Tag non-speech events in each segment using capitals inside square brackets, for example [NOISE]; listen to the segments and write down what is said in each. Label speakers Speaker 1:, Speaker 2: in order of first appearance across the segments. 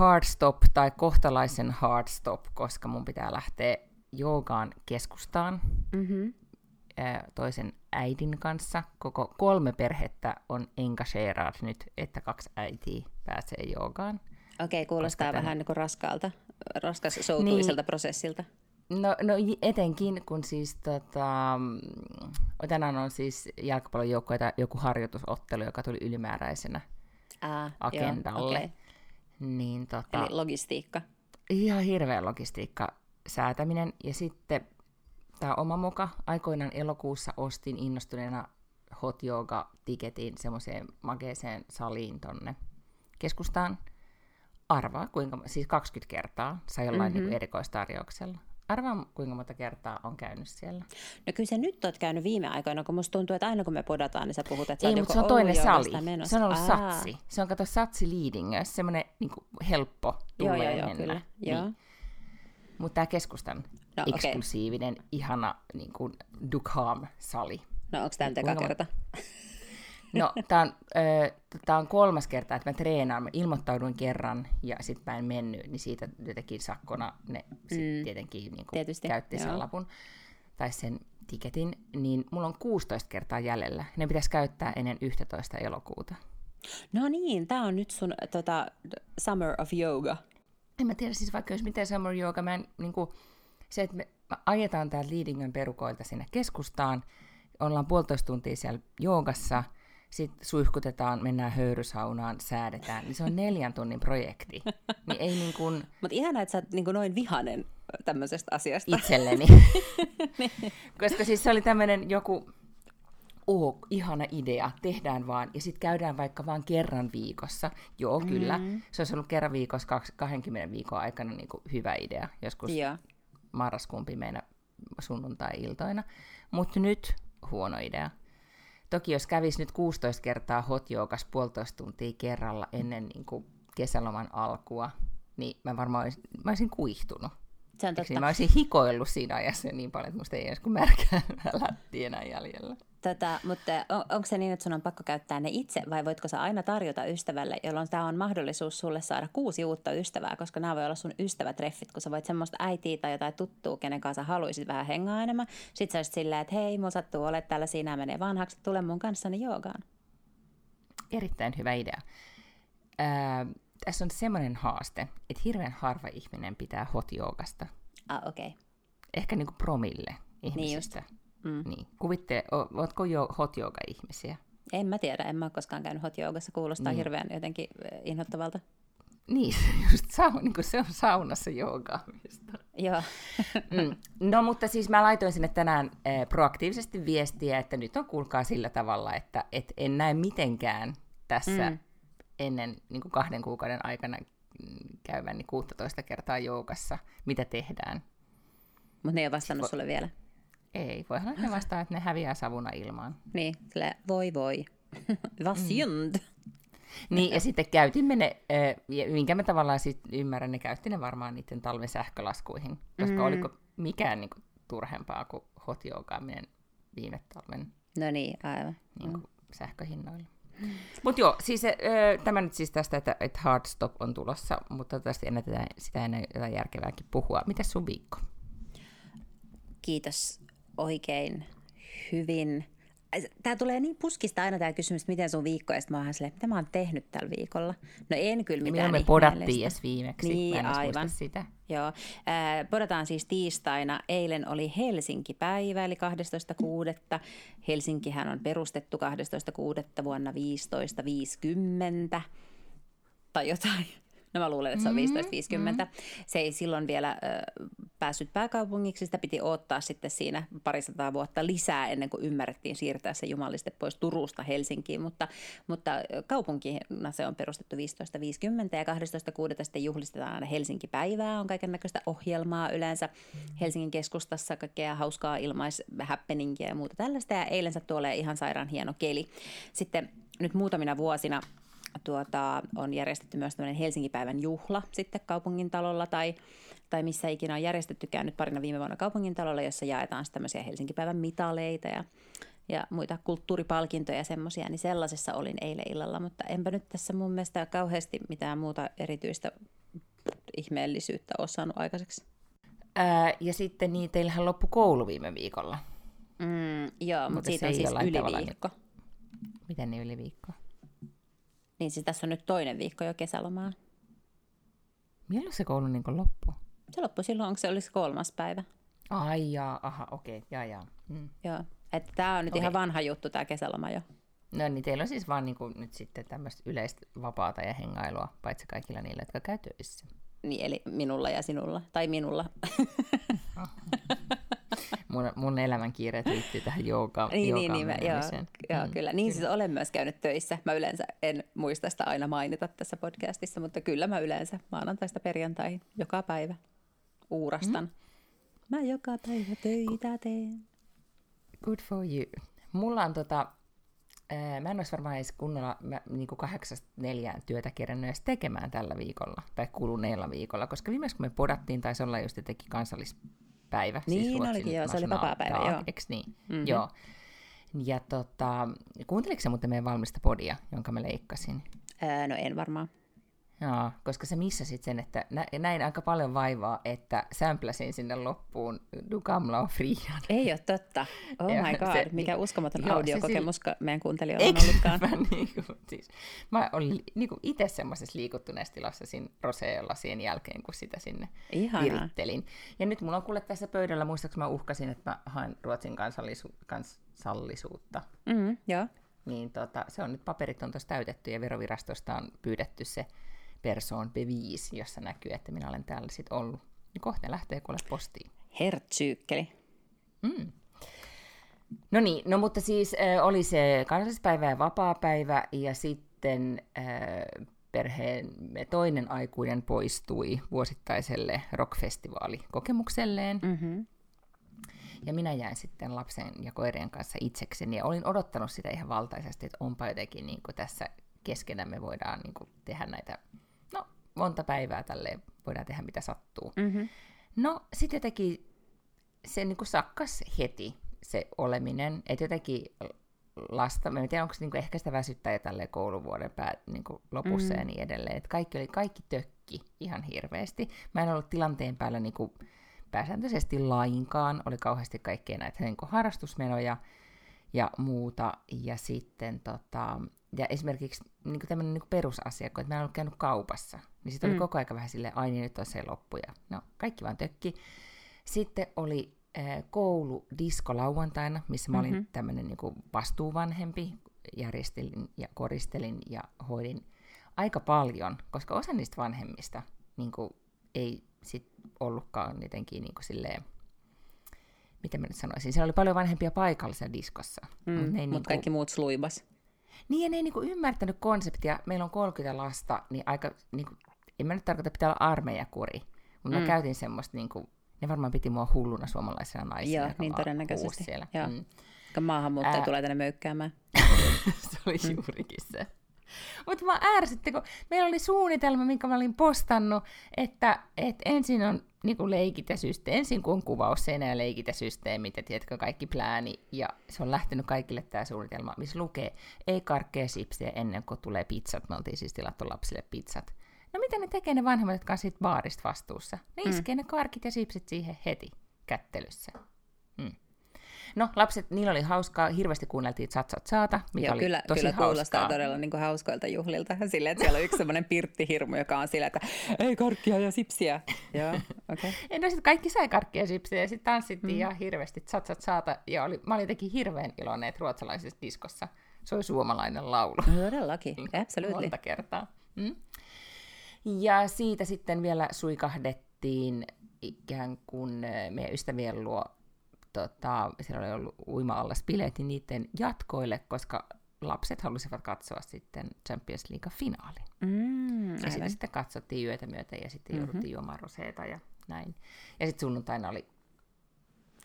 Speaker 1: hard stop tai kohtalaisen hard stop, koska mun pitää lähteä joogaan keskustaan
Speaker 2: Mm-hmm.
Speaker 1: toisen äidin kanssa. Koko kolme perhettä on engagerad nyt, että kaksi äitiä pääsee joogaan.
Speaker 3: Okei, kuulostaa
Speaker 1: Koska
Speaker 3: vähän niin kuin raskaalta, raskas soutuiselta
Speaker 1: Niin.
Speaker 3: prosessilta.
Speaker 1: No, no etenkin, kun siis tota, mm, tänään on siis jalkapallojoukkoita joku harjoitusottelu, joka tuli ylimääräisenä
Speaker 3: Aa,
Speaker 1: agendalle.
Speaker 3: Joo, okay.
Speaker 1: Niin tota,
Speaker 3: Eli logistiikka.
Speaker 1: ihan hirveä logistiikka säätäminen. Ja sitten tämä oma moka. Aikoinaan elokuussa ostin innostuneena hot yoga tiketin semmoiseen makeeseen saliin tonne keskustaan. Arvaa, kuinka, siis 20 kertaa sai jollain mm-hmm. niin erikoistarjouksella. Arvaa, kuinka monta kertaa on käynyt siellä.
Speaker 3: No kyllä sä nyt oot käynyt viime aikoina, kun musta tuntuu, että aina kun me podataan, niin sä puhut, että sä
Speaker 1: Ei, mutta se on toinen sali.
Speaker 3: menossa.
Speaker 1: Se on ollut
Speaker 3: Aa,
Speaker 1: satsi. Se on kato satsi Leadingössä, semmoinen niin helppo
Speaker 3: Joo,
Speaker 1: tulla
Speaker 3: joo,
Speaker 1: ja
Speaker 3: joo,
Speaker 1: mennä.
Speaker 3: kyllä. Joo.
Speaker 1: Niin. Mutta tämä keskustan
Speaker 3: No,
Speaker 1: no, eksklusiivinen, ihana niin kuin Dukham-sali.
Speaker 3: No onko tämä nyt eka kerta?
Speaker 1: No, tämä on, tää on kolmas kerta, että mä treenaan. Mä ilmoittauduin kerran ja sitten mä en mennyt, niin siitä jotenkin sakkona ne sit
Speaker 3: Mm.
Speaker 1: tietenkin niin
Speaker 3: Tietysti,
Speaker 1: käytti sen
Speaker 3: joo.
Speaker 1: lapun tai sen tiketin. Niin mulla on 16 kertaa jäljellä. Ne pitäisi käyttää ennen 11. elokuuta.
Speaker 3: No niin, tämä on nyt sun tota, Summer of Yoga.
Speaker 1: En mä tiedä siis vaikka jos miten summer yoga, mä en, niin kuin, se, että me, ajetaan täältä Leadingön perukoilta sinne keskustaan, ollaan puolitoista tuntia siellä joogassa, sitten suihkutetaan, mennään höyrysaunaan, säädetään, niin se on neljän tunnin projekti. Niin ei niin kuin
Speaker 3: Mutta ihanaa, että sä oot niin noin vihanen tämmöisestä asiasta.
Speaker 1: itselleni. [LAUGHS] Koska siis se oli tämmöinen joku, oo, ihana idea, tehdään vaan, ja sitten käydään vaikka vaan kerran viikossa. Joo, kyllä.
Speaker 3: Mm.
Speaker 1: Se olisi ollut kerran viikossa kaks- 20 viikon aikana niin kuin hyvä idea, joskus
Speaker 3: Joo.
Speaker 1: marraskuun pimeinä sunnuntai-iltoina. Mutta nyt huono idea. Toki jos kävisi nyt 16 kertaa hot joogas puolitoista tuntia kerralla ennen niin kuin kesäloman alkua, niin mä varmaan olisin, mä olisin kuihtunut.
Speaker 3: Se on
Speaker 1: Eikö
Speaker 3: totta.
Speaker 1: Niin mä olisin hikoillut siinä ajassa niin paljon, että musta ei edes kuin märkää [LAUGHS] lätti enää jäljellä.
Speaker 3: Tota, mutta on, onko se niin, että sun on pakko käyttää ne itse vai voitko sä aina tarjota ystävälle, jolloin tämä on mahdollisuus sulle saada kuusi uutta ystävää, koska nämä voi olla sun ystävätreffit, kun sä voit semmoista äitiä tai jotain tuttua, kenen kanssa haluaisit vähän hengaa enemmän. Sitten sä olisit silleen, että hei, mulla sattuu olet täällä, siinä menee vanhaksi, tule mun kanssani joogaan.
Speaker 1: Erittäin hyvä idea. Ää, tässä on semmoinen haaste, että hirveän harva ihminen pitää hot joogasta.
Speaker 3: Ah, okei. Okay.
Speaker 1: Ehkä niin kuin promille ihmisistä.
Speaker 3: Mm.
Speaker 1: Niin. Kuvittele, ootko jo hot ihmisiä
Speaker 3: En mä tiedä, en mä ole koskaan käynyt hot joogassa, kuulostaa
Speaker 1: Niin.
Speaker 3: hirveän jotenkin inhottavalta.
Speaker 1: Niin, [LAUGHS] just sa- niin kuin se on saunassa joogaamista.
Speaker 3: Joo, [LAUGHS]
Speaker 1: Mm. No mutta siis mä laitoin sinne tänään eh, proaktiivisesti viestiä, että nyt on kuulkaa sillä tavalla, että et en näe mitenkään tässä mm. Ennen niin kuin kahden kuukauden aikana käyvän niin 16 kertaa joogassa, mitä tehdään.
Speaker 3: mutta ne ei ole vastannut
Speaker 1: Vo-
Speaker 3: sulle vielä.
Speaker 1: Ei, voihan olla, ne vastaa, että ne häviää savuna ilmaan.
Speaker 3: Niin, sille voi voi. [LAUGHS] Vad synd.
Speaker 1: Niin, ja sitten käytimme ne, eh, minkä mä tavallaan sit ymmärrän, ne käytti ne varmaan niiden talven sähkölaskuihin, koska mm. oliko mikään niin kuin, turhempaa kuin hot viime talven
Speaker 3: No niin, aivan.
Speaker 1: niin kuin, sähköhinnoilla. Mutta joo, siis ö, tämä nyt siis tästä, että, että hard stop on tulossa, mutta tästä ennätetään sitä ennen jotain järkevääkin puhua. Mitäs sun viikko?
Speaker 3: Kiitos oikein hyvin. Tämä tulee niin puskista aina tämä kysymys, että miten sun viikko, ja sitten mä oon silleen, mitä mä oon tehnyt tällä viikolla. No en kyllä mitään
Speaker 1: Milloin me podattiin edes viimeksi?
Speaker 3: Niin,
Speaker 1: Mä en muista
Speaker 3: aivan.
Speaker 1: sitä.
Speaker 3: Joo. Äh, podataan siis tiistaina. Eilen oli Helsinki-päivä, eli 12.6. Helsinkihän on perustettu 12.6. vuonna 1550 tai jotain. No mä luulen, että se on 1550. Se ei silloin vielä äh, päässyt pääkaupungiksi. Sitä piti odottaa sitten siinä parisataa vuotta lisää ennen kuin ymmärrettiin siirtää se jumaliste pois Turusta Helsinkiin. Mutta, mutta kaupunkina se on perustettu 1550 ja 12.6. sitten juhlistetaan aina Helsinki-päivää. On kaiken näköistä ohjelmaa yleensä Helsingin keskustassa, kaikkea hauskaa ilmaishäppeninkiä ja muuta tällaista. Ja eilen se tuolle ihan sairaan hieno keli. Sitten nyt muutamina vuosina tuota, on järjestetty myös tämmöinen Helsinki-päivän juhla sitten kaupungin talolla tai, tai missä ikinä on järjestettykään nyt parina viime vuonna kaupungin talolla, jossa jaetaan tämmöisiä Helsinki-päivän mitaleita ja, ja muita kulttuuripalkintoja ja semmoisia, niin sellaisessa olin eilen illalla, mutta enpä nyt tässä mun mielestä kauheasti mitään muuta erityistä ihmeellisyyttä ole saanut aikaiseksi.
Speaker 1: Ää, ja sitten niin, teillähän loppu koulu viime viikolla.
Speaker 3: Mm, joo, mutta, mutta siitä on siis yli viikko. Niin,
Speaker 1: miten niin yli viikko?
Speaker 3: Niin siis tässä on nyt toinen viikko jo kesälomaa.
Speaker 1: Milloin se koulu niin loppui?
Speaker 3: Se loppui silloin, onko se olisi kolmas päivä.
Speaker 1: Ai jaa, aha, okei, okay, jaa, jaa.
Speaker 3: Mm. Joo, että tämä on nyt okay. ihan vanha juttu tämä kesäloma jo.
Speaker 1: No niin, teillä on siis vaan niin kuin, nyt sitten tämmöistä yleistä vapaata ja hengailua, paitsi kaikilla niillä, jotka käy töissä.
Speaker 3: Niin, eli minulla ja sinulla, tai minulla. [LAUGHS]
Speaker 1: mun, mun elämän kiireet liittyy tähän joogaan. Niin, niin, niin, mä,
Speaker 3: joo, joo mm, kyllä. Niin kyllä. siis olen myös käynyt töissä. Mä yleensä en muista sitä aina mainita tässä podcastissa, mutta kyllä mä yleensä maanantaista perjantaihin joka päivä uurastan. Mm. Mä joka päivä töitä teen.
Speaker 1: Good for you. Mulla on tota, mä en olisi varmaan edes kunnolla niin kahdeksasta neljään työtä kerännyt edes tekemään tällä viikolla, tai kuluneella viikolla, koska viimeksi kun me podattiin, taisi olla just jotenkin kansallis päivä.
Speaker 3: Siis niin siis olikin, joo, se oli vapaa-päivä,
Speaker 1: dag, joo. Eks niin? Mm-hmm. Joo. Ja tota, kuunteliko sä muuten meidän valmista podia, jonka mä leikkasin?
Speaker 3: Ää, no en varmaan.
Speaker 1: Joo, koska sä missasit sen, että näin aika paljon vaivaa, että sämpläsin sinne loppuun Du gamla och frian.
Speaker 3: Ei ole totta. Oh my god, se, mikä uskomaton joo, audiokokemus se, meidän kuuntelijoilla on ollutkaan.
Speaker 1: Mä, [LAUGHS] niin kuin, siis, mä olin niin kuin itse semmoisessa liikuttuneessa tilassa siinä roseella sen jälkeen, kun sitä sinne Ihanaa. virittelin. Ja nyt mulla on kuule tässä pöydällä, muistaakseni mä uhkasin, että mä haen Ruotsin kansallisu- kansallisuutta.
Speaker 3: Mm, joo.
Speaker 1: Niin tota, se on nyt paperit on tuossa täytetty ja verovirastosta on pyydetty se persoon bevis, jossa näkyy, että minä olen täällä sitten ollut. Niin kohta lähtee kuule postiin.
Speaker 3: Hertsyykkeli.
Speaker 1: Mm. No niin, no mutta siis äh, oli se kansallispäivä ja vapaapäivä ja sitten äh, perheen toinen aikuinen poistui vuosittaiselle rockfestivaalikokemukselle. Mm-hmm. Ja minä jäin sitten lapsen ja koirien kanssa itsekseni ja olin odottanut sitä ihan valtaisesti, että onpa jotenkin niin kuin tässä keskenämme voidaan niin kuin tehdä näitä monta päivää tälle voidaan tehdä mitä sattuu. Mm-hmm. No sitten jotenkin se niin kuin sakkas heti se oleminen, että jotenkin lasta, mä en tiedä onko se niin kuin ehkä sitä väsyttää jo tälle kouluvuoden pää, niin kuin lopussa mm-hmm. ja niin edelleen, että kaikki oli kaikki tökki ihan hirveästi. Mä en ollut tilanteen päällä niin kuin pääsääntöisesti lainkaan, oli kauheasti kaikkea näitä niin kuin harrastusmenoja ja muuta, ja sitten tota, ja esimerkiksi niin tämmöinen niin perusasia, että mä en ollut käynyt kaupassa, niin sitten oli mm. koko aika vähän silleen, ai niin, nyt on se loppu, ja no, kaikki vaan tökki. Sitten oli äh, koulu disko lauantaina, missä mä olin mm-hmm. tämmöinen niin vastuuvanhempi, järjestelin ja koristelin ja hoidin aika paljon, koska osa niistä vanhemmista niin kuin, ei sit ollutkaan jotenkin niin kuin silleen, miten mä nyt sanoisin, siellä oli paljon vanhempia paikallisessa diskossa.
Speaker 3: Mm, mutta mut niin kaikki muut sluibas.
Speaker 1: Niin, ja ne ei niin kuin ymmärtänyt konseptia. Meillä on 30 lasta, niin aika, niin kuin, en mä nyt tarkoita, että pitää olla armeijakuri, mutta mm. mä käytin semmoista, niin kuin, ne varmaan piti mua hulluna suomalaisena naisena.
Speaker 3: Joo, niin todennäköisesti. Siellä. Joo. Mm. Maahanmuuttaja Ää... tulee tänne möykkäämään. [LAUGHS]
Speaker 1: se oli mm. juurikin se. Mutta mä ärsytti, kun meillä oli suunnitelma, minkä mä olin postannut, että, että ensin on niin kuin leikit ja systeemi, ensin kun on kuvaus, seinä ja leikit ja tiedätkö, kaikki plääni, ja se on lähtenyt kaikille tämä suunnitelma, missä lukee, ei karkkeja sipsiä ennen kuin tulee pizzat, me oltiin siis tilattu lapsille pizzat. No mitä ne tekee ne vanhemmat, jotka on siitä baarista vastuussa? Ne mm. iskee ne karkit ja sipsit siihen heti kättelyssä. No, lapset, niillä oli hauskaa, hirveästi kuunneltiin Tsatsat Saata, mikä Joo, oli
Speaker 3: kyllä,
Speaker 1: tosi
Speaker 3: kyllä kuulostaa todella niin kuin hauskoilta juhlilta, [LAUGHS] silleen, että siellä on yksi semmoinen pirttihirmu, joka on sillä, että ei karkkia ja sipsiä. Joo, okay. [LAUGHS]
Speaker 1: ja no sitten kaikki sai karkkia ja sipsiä, ja sitten tanssittiin mm. ihan hirveästi Tsatsat Saata, ja oli, mä olin jotenkin hirveän iloinen, että ruotsalaisessa diskossa se oli suomalainen laulu.
Speaker 3: Todellakin, absolutely.
Speaker 1: Monta kertaa. Mm. Ja siitä sitten vielä suikahdettiin ikään kuin äh, meidän ystävien luo, tota, siellä oli ollut uima-allas bileet, niin niiden jatkoille, koska lapset halusivat katsoa sitten Champions League-finaalin.
Speaker 3: Mm,
Speaker 1: ja sitten, sitten katsottiin yötä myötä ja sitten mm-hmm. jouduttiin juomaan roseeta ja näin. Ja sitten sunnuntaina oli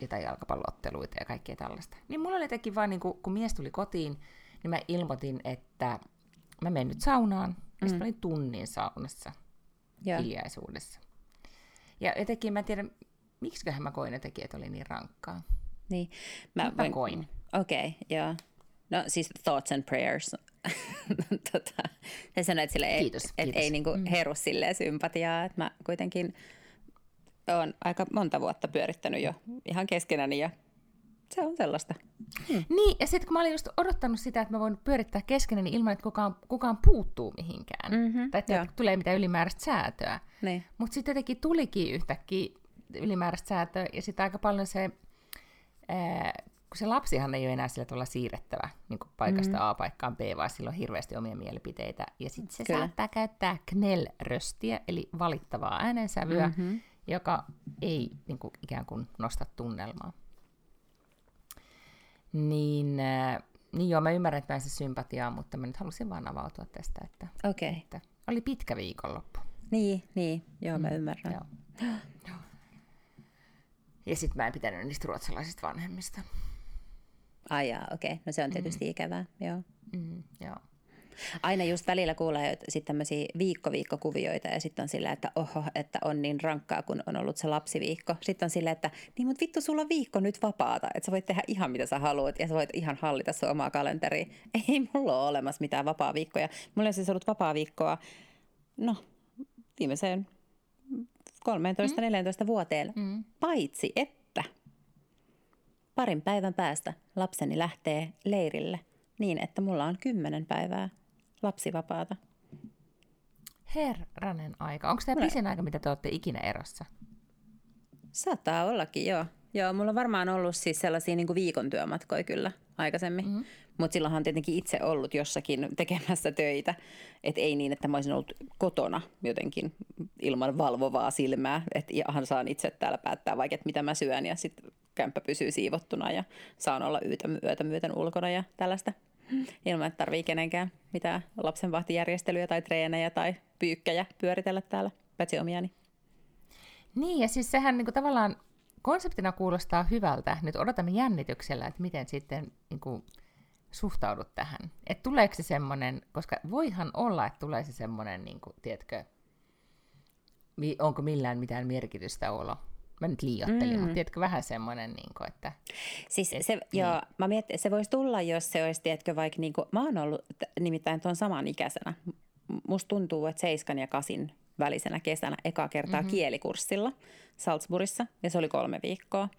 Speaker 1: jotain jalkapallootteluita ja kaikkea tällaista. Niin mulla oli jotenkin vaan, niin kun, kun mies tuli kotiin, niin mä ilmoitin, että mä menen nyt saunaan. Mm. Ja sitten olin tunnin saunassa ja. hiljaisuudessa. Ja jotenkin mä en tiedä, miksiköhän mä koin että oli niin rankkaa.
Speaker 3: Niin.
Speaker 1: Mä, mä koin.
Speaker 3: Okei, okay, joo. No siis thoughts and prayers. [LAUGHS] tota, ja sanoit sille, että et, et ei niinku mm. heru silleen sympatiaa, että mä kuitenkin olen aika monta vuotta pyörittänyt jo ihan keskenäni ja se on sellaista.
Speaker 1: Hmm. Niin, ja sitten kun mä olin just odottanut sitä, että mä voin pyörittää keskenäni ilman, että kukaan, kukaan puuttuu mihinkään. Mm-hmm, tai että joo. tulee mitään ylimääräistä säätöä. Niin. Mutta sitten jotenkin tulikin yhtäkkiä ylimääräistä säätöä, ja sitten aika paljon se, ää, kun se lapsihan ei ole enää sillä tavalla siirrettävä niin kuin paikasta mm-hmm. A paikkaan B, vaan sillä on hirveästi omia mielipiteitä. Ja sitten se Kyllä. saattaa käyttää knell-röstiä, eli valittavaa äänensävyä, mm-hmm joka ei niin kuin, ikään kuin nosta tunnelmaa. Niin, äh, niin joo, mä ymmärrän, että mä en se sympatiaa, mutta mä nyt halusin vaan avautua tästä, että,
Speaker 3: okay.
Speaker 1: että oli pitkä viikonloppu.
Speaker 3: Niin, niin, joo, mä mm, ymmärrän.
Speaker 1: Joo. [GASPS] Ja sitten mä en pitänyt niistä ruotsalaisista vanhemmista.
Speaker 3: Ai okei. Okay. No se on tietysti mm. ikävää, joo.
Speaker 1: Mm, joo.
Speaker 3: Aina just välillä kuulee sitten tämmöisiä viikko-viikkokuvioita ja sitten on sillä, että oho, että on niin rankkaa, kun on ollut se lapsiviikko. Sitten on sillä, että niin mutta vittu, sulla on viikko nyt vapaata, että sä voit tehdä ihan mitä sä haluat ja sä voit ihan hallita sun omaa kalenteria. [LAUGHS] Ei mulla ole olemassa mitään vapaa-viikkoja. Mulla on siis ollut vapaa-viikkoa, no viimeiseen 13-14 mm. vuoteen, mm. paitsi että parin päivän päästä lapseni lähtee leirille niin, että mulla on kymmenen päivää lapsivapaata.
Speaker 1: Herranen aika. Onko tämä pisin aika, mitä te olette ikinä erossa?
Speaker 3: Saattaa ollakin, joo. Joo, mulla on varmaan ollut siis sellaisia niin kuin viikon työmatkoja kyllä aikaisemmin. Mm-hmm. Mutta silloinhan on tietenkin itse ollut jossakin tekemässä töitä. Että ei niin, että mä olisin ollut kotona jotenkin ilman valvovaa silmää. Että ihan saan itse täällä päättää vaikka, mitä mä syön ja sitten kämppä pysyy siivottuna ja saan olla yötä, yötä myöten ulkona ja tällaista ilman, että tarvii kenenkään mitään lapsenvahtijärjestelyjä tai treenejä tai pyykkäjä pyöritellä täällä, paitsi omiani.
Speaker 1: Niin, ja siis sehän niin kuin, tavallaan konseptina kuulostaa hyvältä. Nyt odotamme jännityksellä, että miten sitten niin kuin, suhtaudut tähän. Että tuleeko se semmoinen, koska voihan olla, että tulee se semmoinen, niin kuin, tiedätkö, onko millään mitään merkitystä olo Mä nyt liiottelin, mm. mutta tiedätkö, vähän semmoinen, niin kuin, että...
Speaker 3: Siis se, niin. joo, mä mietin, se voisi tulla, jos se olisi, tiedätkö, vaikka niin kuin, mä oon ollut nimittäin tuon saman ikäisenä. Musta tuntuu, että seiskan ja kasin välisenä kesänä eka kertaa mm-hmm. kielikurssilla Salzburgissa, ja se oli kolme viikkoa.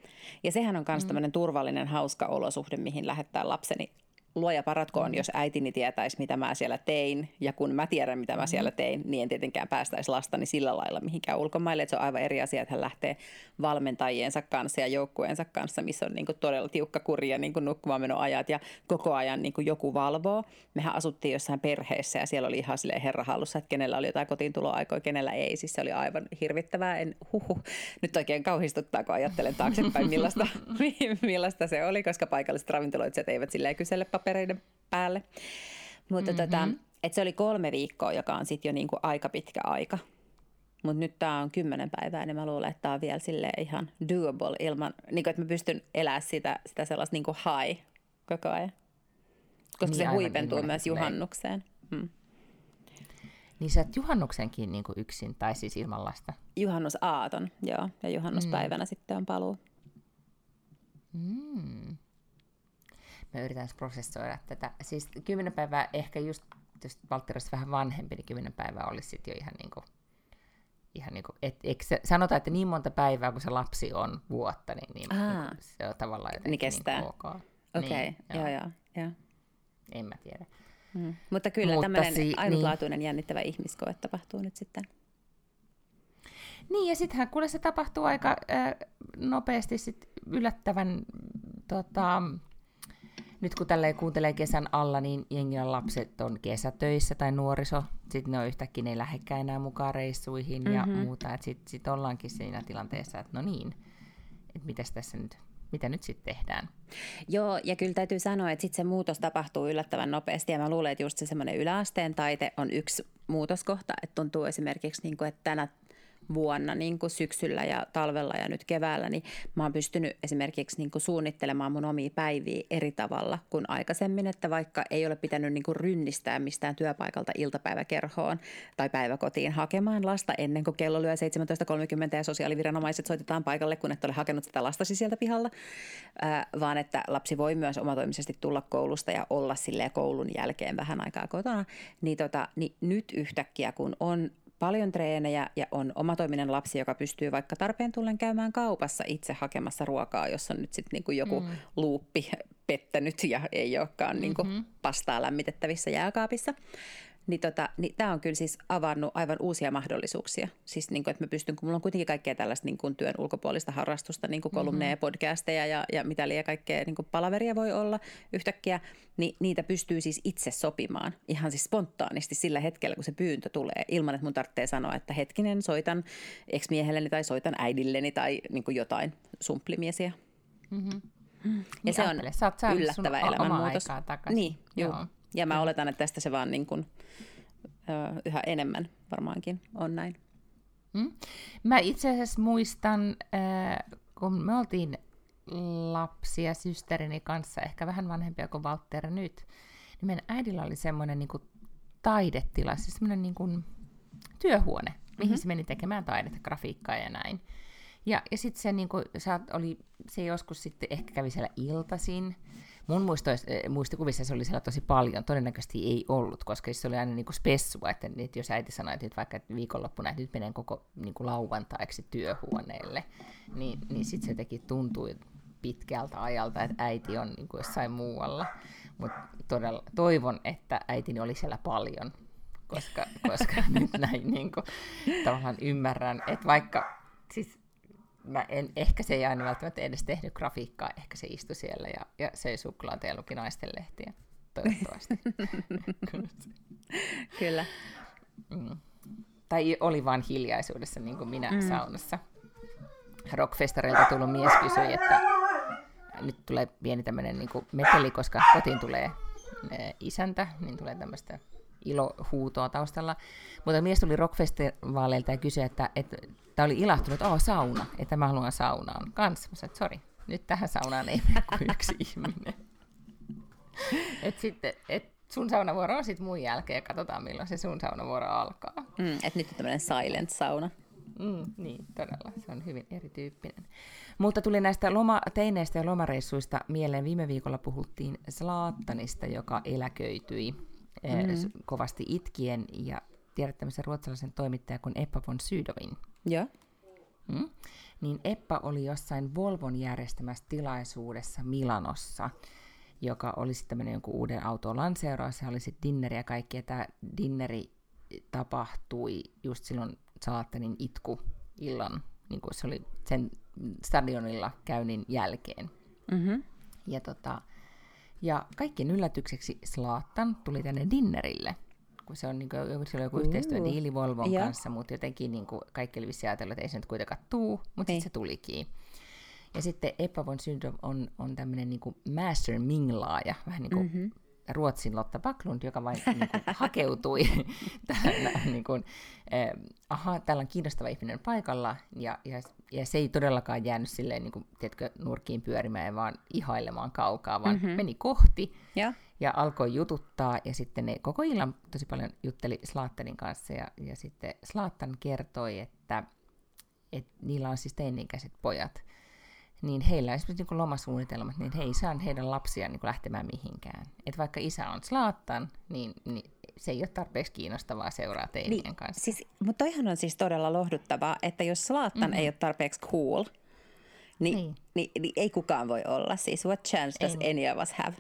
Speaker 3: Ja sehän on myös mm-hmm. tämmöinen turvallinen, hauska olosuhde, mihin lähettää lapseni luoja paratkoon, jos äitini tietäisi, mitä mä siellä tein. Ja kun mä tiedän, mitä mä mm-hmm. siellä tein, niin en tietenkään päästäisi lastani sillä lailla mihinkään ulkomaille. Että se on aivan eri asia, että hän lähtee valmentajiensa kanssa ja joukkueensa kanssa, missä on niin kuin todella tiukka kuri ja niin kuin nukkumaanmenoajat ja koko ajan niin kuin joku valvoo. Mehän asuttiin jossain perheessä ja siellä oli ihan silleen herra hallussa, että kenellä oli jotain kotiin tuloaikoja, kenellä ei. Siis se oli aivan hirvittävää. En, huhu, nyt oikein kauhistuttaa, kun ajattelen taaksepäin, millaista, [LAUGHS] millaista se oli, koska paikalliset ravintoloitsijat eivät silleen kysele papereiden päälle. Mutta mm-hmm. tota, et se oli kolme viikkoa, joka on sitten jo niinku aika pitkä aika. Mutta nyt tämä on kymmenen päivää, niin mä luulen, että tämä on vielä sille ihan doable ilman, niin että mä pystyn elämään sitä, sitä sellaista niinku high koko ajan. Koska niin, se huipentuu niin, myös juhannukseen. Hmm.
Speaker 1: Niin sä et juhannuksenkin niin kuin yksin, tai siis ilman lasta?
Speaker 3: Juhannusaaton, joo. Ja juhannuspäivänä mm. sitten on paluu.
Speaker 1: Mm mä yritän prosessoida tätä. Siis kymmenen päivää ehkä just, jos Valtteri olisi vähän vanhempi, niin kymmenen päivää olisi sitten jo ihan niin kuin, ihan niin kuin, et, eikö se, sanotaan, että niin monta päivää, kun se lapsi on vuotta, niin, niin, niin kuin, se on tavallaan jotenkin niin, kestää. niin ok.
Speaker 3: Okei, okay. niin, joo, joo, joo.
Speaker 1: En mä tiedä.
Speaker 3: Mm. Mutta kyllä Mutta tämmöinen si- ainutlaatuinen niin. jännittävä ihmiskoe tapahtuu nyt sitten.
Speaker 1: Niin, ja sittenhän kuule se tapahtuu aika äh, nopeasti sit yllättävän tota, nyt kun tällä kuuntelee kesän alla, niin jengillä lapset on kesätöissä tai nuoriso. Sitten ne on yhtäkkiä, ne ei lähdekään enää mukaan reissuihin mm-hmm. ja muuta. Sitten sit ollaankin siinä tilanteessa, että no niin, että mitäs tässä nyt mitä nyt sitten tehdään.
Speaker 3: Joo, ja kyllä täytyy sanoa, että sitten se muutos tapahtuu yllättävän nopeasti, ja mä luulen, että just se semmoinen yläasteen taite on yksi muutoskohta, että tuntuu esimerkiksi, niin kuin, että tänä vuonna niin kuin syksyllä ja talvella ja nyt keväällä, niin mä oon pystynyt esimerkiksi niin kuin suunnittelemaan mun omia päiviä eri tavalla kuin aikaisemmin, että vaikka ei ole pitänyt niin kuin rynnistää mistään työpaikalta iltapäiväkerhoon tai päiväkotiin hakemaan lasta ennen kuin kello lyö 17.30 ja sosiaaliviranomaiset soitetaan paikalle, kun et ole hakenut sitä lastasi sieltä pihalla, vaan että lapsi voi myös omatoimisesti tulla koulusta ja olla silleen koulun jälkeen vähän aikaa kotona, niin, tota, niin nyt yhtäkkiä kun on paljon treenejä ja on omatoiminen lapsi, joka pystyy vaikka tarpeen tullen käymään kaupassa itse hakemassa ruokaa, jossa on nyt sitten niinku joku mm. luuppi [LAUGHS] pettänyt ja ei olekaan niinku mm-hmm. pastaa lämmitettävissä jääkaapissa, niin, tota, niin tämä on kyllä siis avannut aivan uusia mahdollisuuksia. Siis niin kuin, että mä pystyn, kun mulla on kuitenkin kaikkea tällaista niin kuin työn ulkopuolista harrastusta, niin kuin kolumneja mm-hmm. podcasteja ja, ja mitä liian kaikkea niin kuin palaveria voi olla yhtäkkiä, niin niitä pystyy siis itse sopimaan ihan siis spontaanisti sillä hetkellä, kun se pyyntö tulee, ilman että mun tarvitsee sanoa, että hetkinen, soitan ex-miehelleni tai soitan äidilleni tai niin kuin jotain sumplimiesiä. Mm-hmm. Ja niin se on Sä yllättävä elämänmuutos. Niin, joo. joo. Ja mä oletan, että tästä se vaan niin kuin, ö, yhä enemmän varmaankin on näin.
Speaker 1: Mm. Mä itse asiassa muistan, äh, kun me oltiin lapsia systerini kanssa, ehkä vähän vanhempia kuin Walter nyt, niin meidän äidillä oli semmoinen niin taidetila, siis semmoinen niin kuin työhuone, mihin mm-hmm. se meni tekemään taidetta, grafiikkaa ja näin. Ja, ja sitten se, niin kuin, oli, se joskus sitten ehkä kävi siellä iltaisin, Mun muistois, eh, muistikuvissa se oli siellä tosi paljon, todennäköisesti ei ollut, koska se oli aina niin kuin spessua, että, että jos äiti sanoi, että nyt vaikka viikonloppuna, että nyt menen koko niin kuin lauantaiksi työhuoneelle, niin, niin sitten se teki tuntui pitkältä ajalta, että äiti on niin kuin jossain muualla. Mutta todella toivon, että äitini oli siellä paljon, koska, koska [LAUGHS] nyt näin niin kuin, tavallaan ymmärrän, että vaikka siis mä en, ehkä se ei aina välttämättä edes tehnyt grafiikkaa, ehkä se istui siellä ja, ja söi suklaata ja luki naisten lehtiä, toivottavasti. [LAUGHS]
Speaker 3: Kyllä.
Speaker 1: Mm. Tai oli vain hiljaisuudessa, niin kuin minä mm. saunassa. Rockfestarilta tullut mies kysyi, että nyt tulee pieni tämmöinen niin meteli, koska kotiin tulee isäntä, niin tulee tämmöistä ilohuutoa taustalla. Mutta mies tuli rockfestivaaleilta ja kysyi, että, että tämä oli ilahtunut, että oh, sauna, että mä haluan saunaan kanssa. Mä sanoin, että sori, nyt tähän saunaan ei mene kuin yksi [LAUGHS] ihminen. et sitten, et sun saunavuoro on sitten mun jälkeen ja katsotaan milloin se sun saunavuoro alkaa.
Speaker 3: Mm, että nyt on tämmöinen silent sauna.
Speaker 1: Mm, niin, todella. Se on hyvin erityyppinen. Mutta tuli näistä loma, teineistä ja lomareissuista mieleen. Viime viikolla puhuttiin Slaattanista, joka eläköityi mm. kovasti itkien. Ja tiedät tämmöisen ruotsalaisen toimittajan kuin Eppa von Sydowin.
Speaker 3: Joo.
Speaker 1: Mm? Niin Eppa oli jossain Volvon järjestämässä tilaisuudessa Milanossa, joka oli sitten tämmöinen jonkun uuden auton lanseeraus, se oli sitten dinneri ja kaikki, ja tämä dinneri tapahtui just silloin Saattenin itku illan, niin kuin se oli sen stadionilla käynnin jälkeen. Mm-hmm. Ja, tota, ja kaikkien yllätykseksi Slaattan tuli tänne dinnerille kun se on, niin kuin, se on joku yhteistyödiili Volvon ja. kanssa, mutta jotenkin niin kuin, kaikki oli vissi ajatellut, että ei se nyt kuitenkaan tuu, mutta sitten niin. se tulikin. Ja sitten Eppa von on, on tämmöinen niin master minglaaja, vähän niin kuin mm-hmm. Ruotsin Lotta Backlund, joka vain [LAUGHS] niin kuin, hakeutui tähän, niin kuin, eh, aha, täällä on kiinnostava ihminen paikalla, ja, ja, ja se ei todellakaan jäänyt silleen, niin kuin, tiedätkö, nurkkiin pyörimään, vaan ihailemaan kaukaa, vaan mm-hmm. meni kohti, ja. ja alkoi jututtaa, ja sitten ne koko illan tosi paljon jutteli Slaattenin kanssa, ja, ja sitten Slaattan kertoi, että, että niillä on siis teini-ikäiset pojat, niin heillä esimerkiksi niin lomasuunnitelmat, niin he ei saa heidän lapsia niin lähtemään mihinkään. Et vaikka isä on slaattan, niin, niin se ei ole tarpeeksi kiinnostavaa seuraa teinien niin, kanssa.
Speaker 3: Siis, mutta toihan on siis todella lohduttavaa, että jos slaattan mm-hmm. ei ole tarpeeksi cool, niin, niin. Niin, niin ei kukaan voi olla. Siis what chance does ei. any of us have?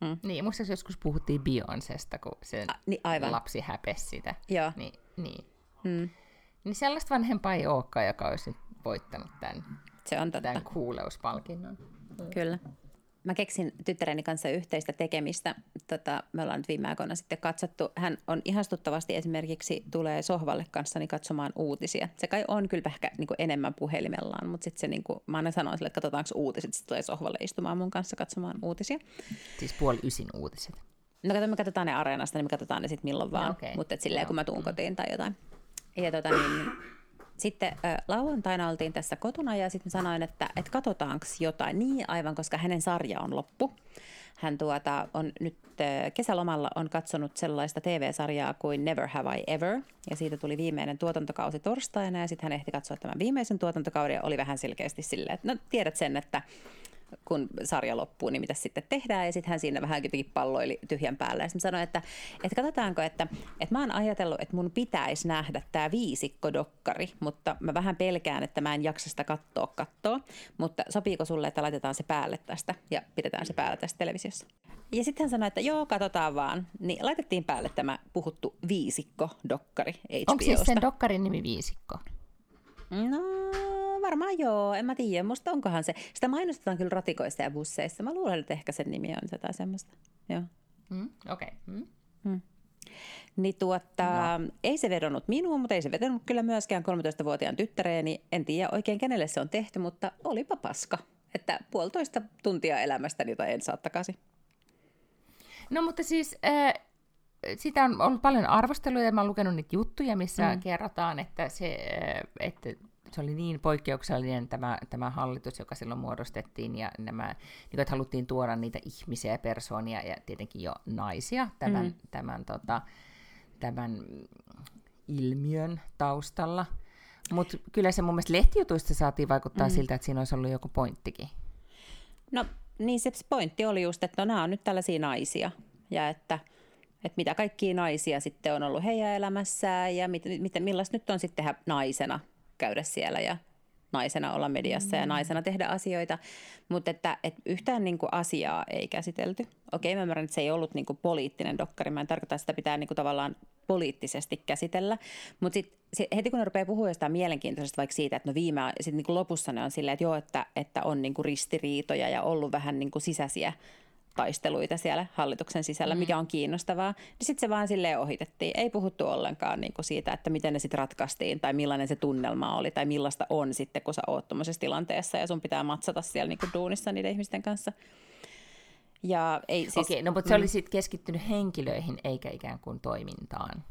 Speaker 1: Mm. Niin, muista joskus puhuttiin Beyoncesta, kun se A, niin aivan. lapsi häpesi sitä.
Speaker 3: Joo.
Speaker 1: Niin, niin. Mm. niin sellaista vanhempaa ei olekaan, joka olisi voittanut tämän
Speaker 3: se on totta.
Speaker 1: Tämän kuuleuspalkinnon.
Speaker 3: Kyllä. Mä keksin tyttäreni kanssa yhteistä tekemistä. Tota, me ollaan nyt viime aikoina sitten katsottu. Hän on ihastuttavasti esimerkiksi tulee sohvalle kanssani katsomaan uutisia. Se kai on kyllä ehkä niin enemmän puhelimellaan, mutta sitten se niin kuin, mä aina sanon sille, että katsotaanko uutiset. Sitten tulee sohvalle istumaan mun kanssa katsomaan uutisia.
Speaker 1: Siis puoli ysin uutiset.
Speaker 3: No kato, me katsotaan ne areenasta, niin me katsotaan ne sitten milloin vaan. Okay. Mutta silleen, kun mä tuun kotiin tai jotain. Ja tota niin, sitten äh, lauantaina oltiin tässä kotona ja sitten sanoin, että, että katsotaanko jotain. Niin aivan, koska hänen sarja on loppu. Hän tuota, on nyt äh, kesälomalla on katsonut sellaista TV-sarjaa kuin Never Have I Ever. Ja siitä tuli viimeinen tuotantokausi torstaina ja sitten hän ehti katsoa tämän viimeisen tuotantokauden ja oli vähän selkeästi silleen, että no tiedät sen, että kun sarja loppuu, niin mitä sitten tehdään. Ja sitten hän siinä vähän jotenkin palloili tyhjän päällä. Ja sitten sanoi, että, että katsotaanko, että, että mä oon ajatellut, että mun pitäisi nähdä tämä viisikko-dokkari, mutta mä vähän pelkään, että mä en jaksa sitä katsoa katsoa. Mutta sopiiko sulle, että laitetaan se päälle tästä ja pidetään se päällä tästä televisiossa? Ja sitten hän sanoi, että joo, katsotaan vaan. Niin laitettiin päälle tämä puhuttu viisikko-dokkari HBOsta.
Speaker 1: Onko siis sen dokkarin nimi Viisikko?
Speaker 3: No, varmaan joo, en mä tiedä. Musta onkohan se. Sitä mainostetaan kyllä ratikoissa ja busseissa. Mä luulen, että ehkä sen nimi on jotain semmoista. Joo.
Speaker 1: Mm, Okei. Okay. Mm. Mm.
Speaker 3: Niin tuotta, no. ei se vedonnut minuun, mutta ei se vedonnut kyllä myöskään 13-vuotiaan tyttäreeni. En tiedä oikein kenelle se on tehty, mutta olipa paska. Että puolitoista tuntia elämästäni, jota en saa takaisin.
Speaker 1: No mutta siis äh, sitä on ollut paljon arvosteluja ja mä oon lukenut niitä juttuja, missä mm. kerrotaan, että se, äh, että se oli niin poikkeuksellinen tämä, tämä hallitus, joka silloin muodostettiin, ja nämä, niin että haluttiin tuoda niitä ihmisiä ja persoonia, ja tietenkin jo naisia tämän, mm. tämän, tota, tämän ilmiön taustalla. Mutta kyllä se mun mielestä lehtijutuista saatiin vaikuttaa mm. siltä, että siinä olisi ollut joku pointtikin.
Speaker 3: No niin se pointti oli just, että no, nämä on nyt tällaisia naisia, ja että – että mitä kaikkia naisia sitten on ollut heidän elämässään ja mit, mit, millaista nyt on sitten tehdä naisena käydä siellä ja naisena olla mediassa mm. ja naisena tehdä asioita, mutta että, että yhtään niin kuin asiaa ei käsitelty. Okei, mä ymmärrän, että se ei ollut niin kuin poliittinen dokkari, mä en tarkoita, että sitä pitää niin kuin tavallaan poliittisesti käsitellä, mutta sitten heti kun ne rupeaa puhua jostain mielenkiintoisesta vaikka siitä, että no viime, sit niin kuin lopussa ne on silleen, että joo, että, että on niin kuin ristiriitoja ja ollut vähän niin kuin sisäisiä taisteluita siellä hallituksen sisällä, mm. mikä on kiinnostavaa, niin sitten se vaan silleen ohitettiin. Ei puhuttu ollenkaan niin kuin siitä, että miten ne sitten ratkaistiin tai millainen se tunnelma oli tai millaista on sitten, kun sä oot tuommoisessa tilanteessa ja sun pitää matsata siellä niin kuin duunissa niiden ihmisten kanssa.
Speaker 1: Ja ei, siis, Okei, no mutta se mm. oli sitten keskittynyt henkilöihin eikä ikään kuin toimintaan.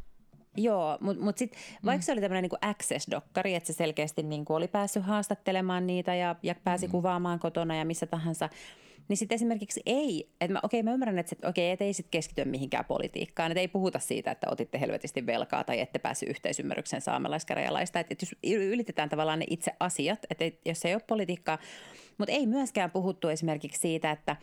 Speaker 3: Joo, mutta mut sitten vaikka mm. se oli tämmöinen niinku access-dokkari, että se selkeästi niinku oli päässyt haastattelemaan niitä ja, ja pääsi mm. kuvaamaan kotona ja missä tahansa, niin sitten esimerkiksi ei, että mä, okei mä ymmärrän, että okei, et ei sitten keskity mihinkään politiikkaan, että ei puhuta siitä, että otitte helvetisti velkaa tai ette päässyt yhteisymmärrykseen saamelaiskäräjälaista, että jos ylitetään tavallaan ne itse asiat, että jos ei ole politiikkaa, mutta ei myöskään puhuttu esimerkiksi siitä, että,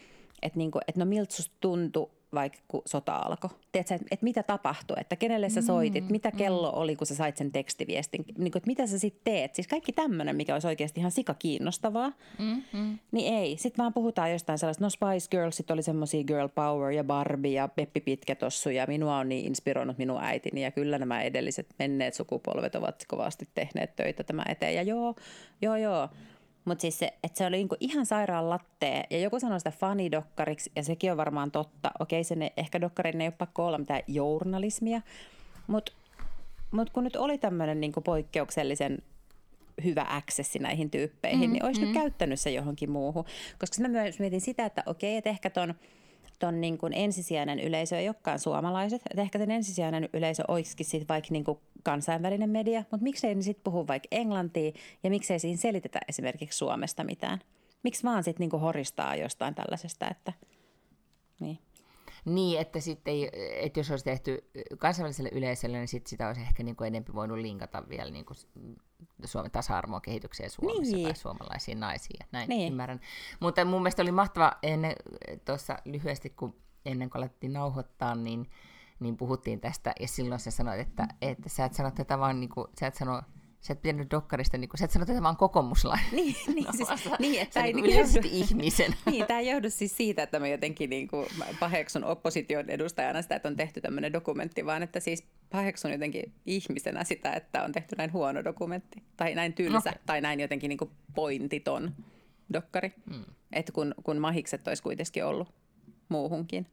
Speaker 3: että, niinku, että no miltä tuntui vaikka kun sota alkoi. Tiedätkö, että, että mitä tapahtui, että kenelle sä soitit, mm, mitä mm. kello mm. oli, kun sä sait sen tekstiviestin, niin kuin, että mitä sä sitten teet. Siis kaikki tämmöinen, mikä olisi oikeasti ihan sika kiinnostavaa, mm, mm. niin ei. Sitten vaan puhutaan jostain sellaista, no Spice Girls, sit oli semmoisia Girl Power ja Barbie ja Peppi Pitkätossu ja minua on niin inspiroinut minun äitini ja kyllä nämä edelliset menneet sukupolvet ovat kovasti tehneet töitä tämä eteen ja joo, joo, joo. Mutta siis se, että se oli niinku ihan sairaan lattee ja joku sanoi sitä fanidokkariksi ja sekin on varmaan totta. Okei, se ne, ehkä dokkarin ei ole pakko olla mitään journalismia, mutta mut kun nyt oli tämmöinen niinku poikkeuksellisen hyvä accessi näihin tyyppeihin, mm, niin olisi mm. nyt käyttänyt se johonkin muuhun. Koska mä myös mietin sitä, että okei, että ehkä ton – ton niin kuin ensisijainen yleisö ei olekaan suomalaiset. Et ehkä sen ensisijainen yleisö olisikin sit vaikka niin kuin kansainvälinen media, mutta miksei ne sitten puhu vaikka englantia ja miksei siinä selitetä esimerkiksi Suomesta mitään. Miksi vaan sitten niin horistaa jostain tällaisesta, että niin.
Speaker 1: Niin, että, sitten, että jos olisi tehty kansainväliselle yleisölle, niin sit sitä olisi ehkä niin kuin enemmän voinut linkata vielä niin kuin Suomen tasa-arvoa kehitykseen Suomessa niin. tai suomalaisiin naisiin. Näin niin. ymmärrän. Mutta mun mielestä oli mahtava ennen, tuossa lyhyesti, kun ennen kuin alettiin nauhoittaa, niin, niin puhuttiin tästä, ja silloin sä sanoit, että, että sä et sano tätä vaan, niin kuin, sä et sano sä et pitänyt dokkarista, niin kuin, sä et sano, että tämä on kokoomuslainen.
Speaker 3: Niin, niin, [LAUGHS] siis, niin että
Speaker 1: tämä [LAUGHS] niin johdu, ihmisen.
Speaker 3: niin, tämä ei johdu siis siitä, että mä jotenkin niin kuin, paheksun opposition edustajana sitä, että on tehty tämmöinen dokumentti, vaan että siis paheksun jotenkin ihmisenä sitä, että on tehty näin huono dokumentti, tai näin tylsä, okay. tai näin jotenkin niin kuin pointiton. dokkari. Mm. Että kun, kun mahikset olisi kuitenkin ollut muuhunkin.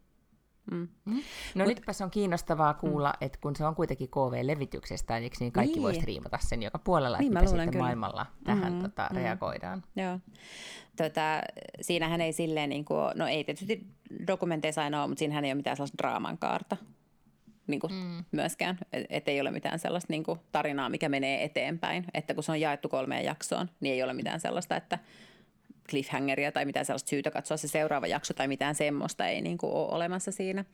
Speaker 1: Mm. Mm. No Mut, nytpä se on kiinnostavaa kuulla, mm. että kun se on kuitenkin KV-levityksestä, eikö niin kaikki niin. voisi riimata sen joka puolella, niin, että sitten kyllä. maailmalla tähän mm, tota, mm. reagoidaan.
Speaker 3: Joo. Tota, siinähän ei silleen, niin kuin, no ei tietysti dokumenteissa aina ole, mutta siinähän ei ole mitään sellaista draaman kaarta niin kuin mm. myöskään, että ei ole mitään sellaista niin kuin tarinaa, mikä menee eteenpäin, että kun se on jaettu kolmeen jaksoon, niin ei ole mitään sellaista, että cliffhangeria tai mitään sellaista syytä katsoa se seuraava jakso tai mitään semmoista ei niin kuin ole olemassa siinä.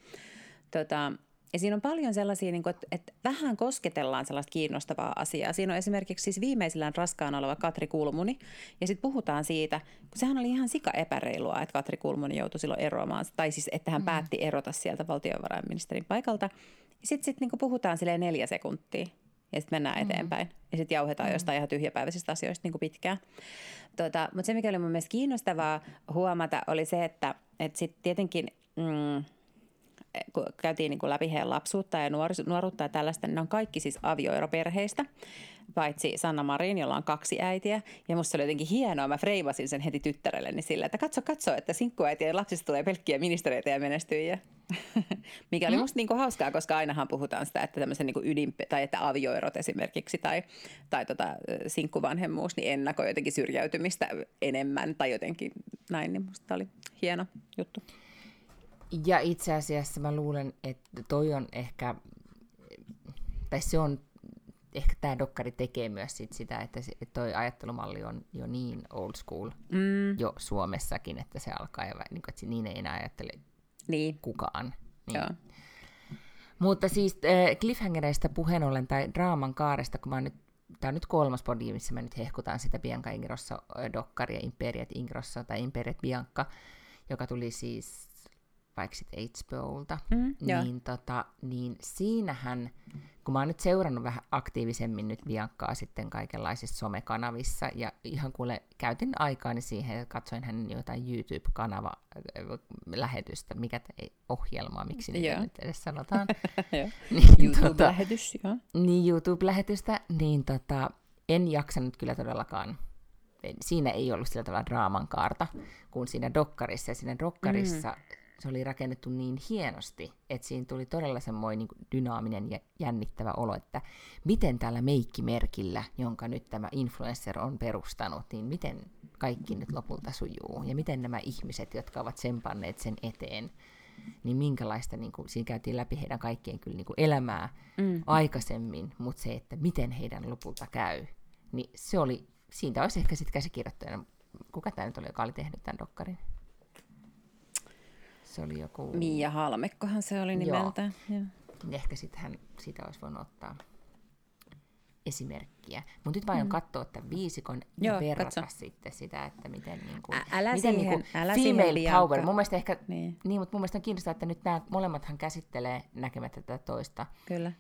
Speaker 3: Tota, ja siinä on paljon sellaisia, niin kuin, että, että vähän kosketellaan sellaista kiinnostavaa asiaa. Siinä on esimerkiksi siis viimeisillään raskaan oleva Katri Kulmuni. Ja sitten puhutaan siitä, kun sehän oli ihan sika epäreilua, että Katri Kulmuni joutui silloin eroamaan. Tai siis, että hän mm. päätti erota sieltä valtiovarainministerin paikalta. Sitten sit, niin puhutaan silleen neljä sekuntia ja sitten mennään mm. eteenpäin. Ja sitten jauhetaan mm. jostain ihan tyhjäpäiväisistä asioista niin kuin pitkään. Tota, mutta se, mikä oli mun mielestä kiinnostavaa huomata, oli se, että, että sitten tietenkin mm, kun käytiin niin kuin läpi heidän lapsuutta ja nuoruutta ja tällaista, niin ne on kaikki siis avioeroperheistä paitsi Sanna Marin, jolla on kaksi äitiä. Ja musta oli jotenkin hienoa, mä freimasin sen heti tyttärelleni sillä, että katso, katso, että sinkkuäitien lapsista tulee pelkkiä ministereitä ja menestyjiä. [LAUGHS] Mikä oli mm. musta niinku hauskaa, koska ainahan puhutaan sitä, että tämmöisen niinku ydin, tai että avioerot esimerkiksi tai, tai tota, sinkkuvanhemmuus niin ennakoi jotenkin syrjäytymistä enemmän tai jotenkin näin, niin musta oli hieno juttu.
Speaker 1: Ja itse asiassa mä luulen, että toi on ehkä, tai se on ehkä tämä dokkari tekee myös sit sitä, että, se, toi ajattelumalli on jo niin old school mm. jo Suomessakin, että se alkaa jo, niin kuin, että niin ei enää ajattele niin. kukaan. Niin. Joo. Mutta siis äh, cliffhangereista puheen ollen tai draaman kaaresta, kun mä nyt Tämä on nyt kolmas podi, missä mä nyt hehkutan sitä Bianca Ingrosso-dokkaria, Imperiet Ingrosso tai Imperiet Bianca, joka tuli siis vaikka sitten HBOlta, mm, niin, tota, niin siinähän, kun mä oon nyt seurannut vähän aktiivisemmin nyt Biancaa sitten kaikenlaisissa somekanavissa, ja ihan kuule käytin aikaani siihen, että katsoin hänen jotain YouTube-kanava-lähetystä, mikä te, ohjelmaa, miksi niitä nyt edes sanotaan. [LAUGHS] [LAUGHS]
Speaker 3: niin, YouTube-lähetys, tota, joo.
Speaker 1: Niin, YouTube-lähetystä, niin tota, en jaksanut kyllä todellakaan siinä ei ollut sillä tavalla draaman kaarta kuin siinä dokkarissa. Ja siinä dokkarissa mm se oli rakennettu niin hienosti, että siinä tuli todella semmoinen niin dynaaminen ja jännittävä olo, että miten tällä meikkimerkillä, jonka nyt tämä influencer on perustanut, niin miten kaikki nyt lopulta sujuu, ja miten nämä ihmiset, jotka ovat sempanneet sen eteen, niin minkälaista, niin kuin, siinä käytiin läpi heidän kaikkien kyllä niin kuin elämää mm. aikaisemmin, mutta se, että miten heidän lopulta käy, niin se oli, siitä olisi ehkä sitten käsikirjoittajana, kuka tämä nyt oli, joka oli tehnyt tämän dokkarin? Se oli joku...
Speaker 3: Mia Halmekkohan se oli nimeltään. Joo.
Speaker 1: Joo. Ehkä sitten hän siitä olisi voinut ottaa esimerkkiä. Mutta nyt vaan mm. katsoa tämän viisikon ja verrata katso. sitten sitä, että miten, niin kuin, Ä, älä miten siihen, niin kuin älä female power. Mun mielestä ehkä, niin. niin, mutta mun mielestä on kiinnostavaa, että nyt nämä molemmathan käsittelee näkemättä tätä toista.
Speaker 3: Kyllä.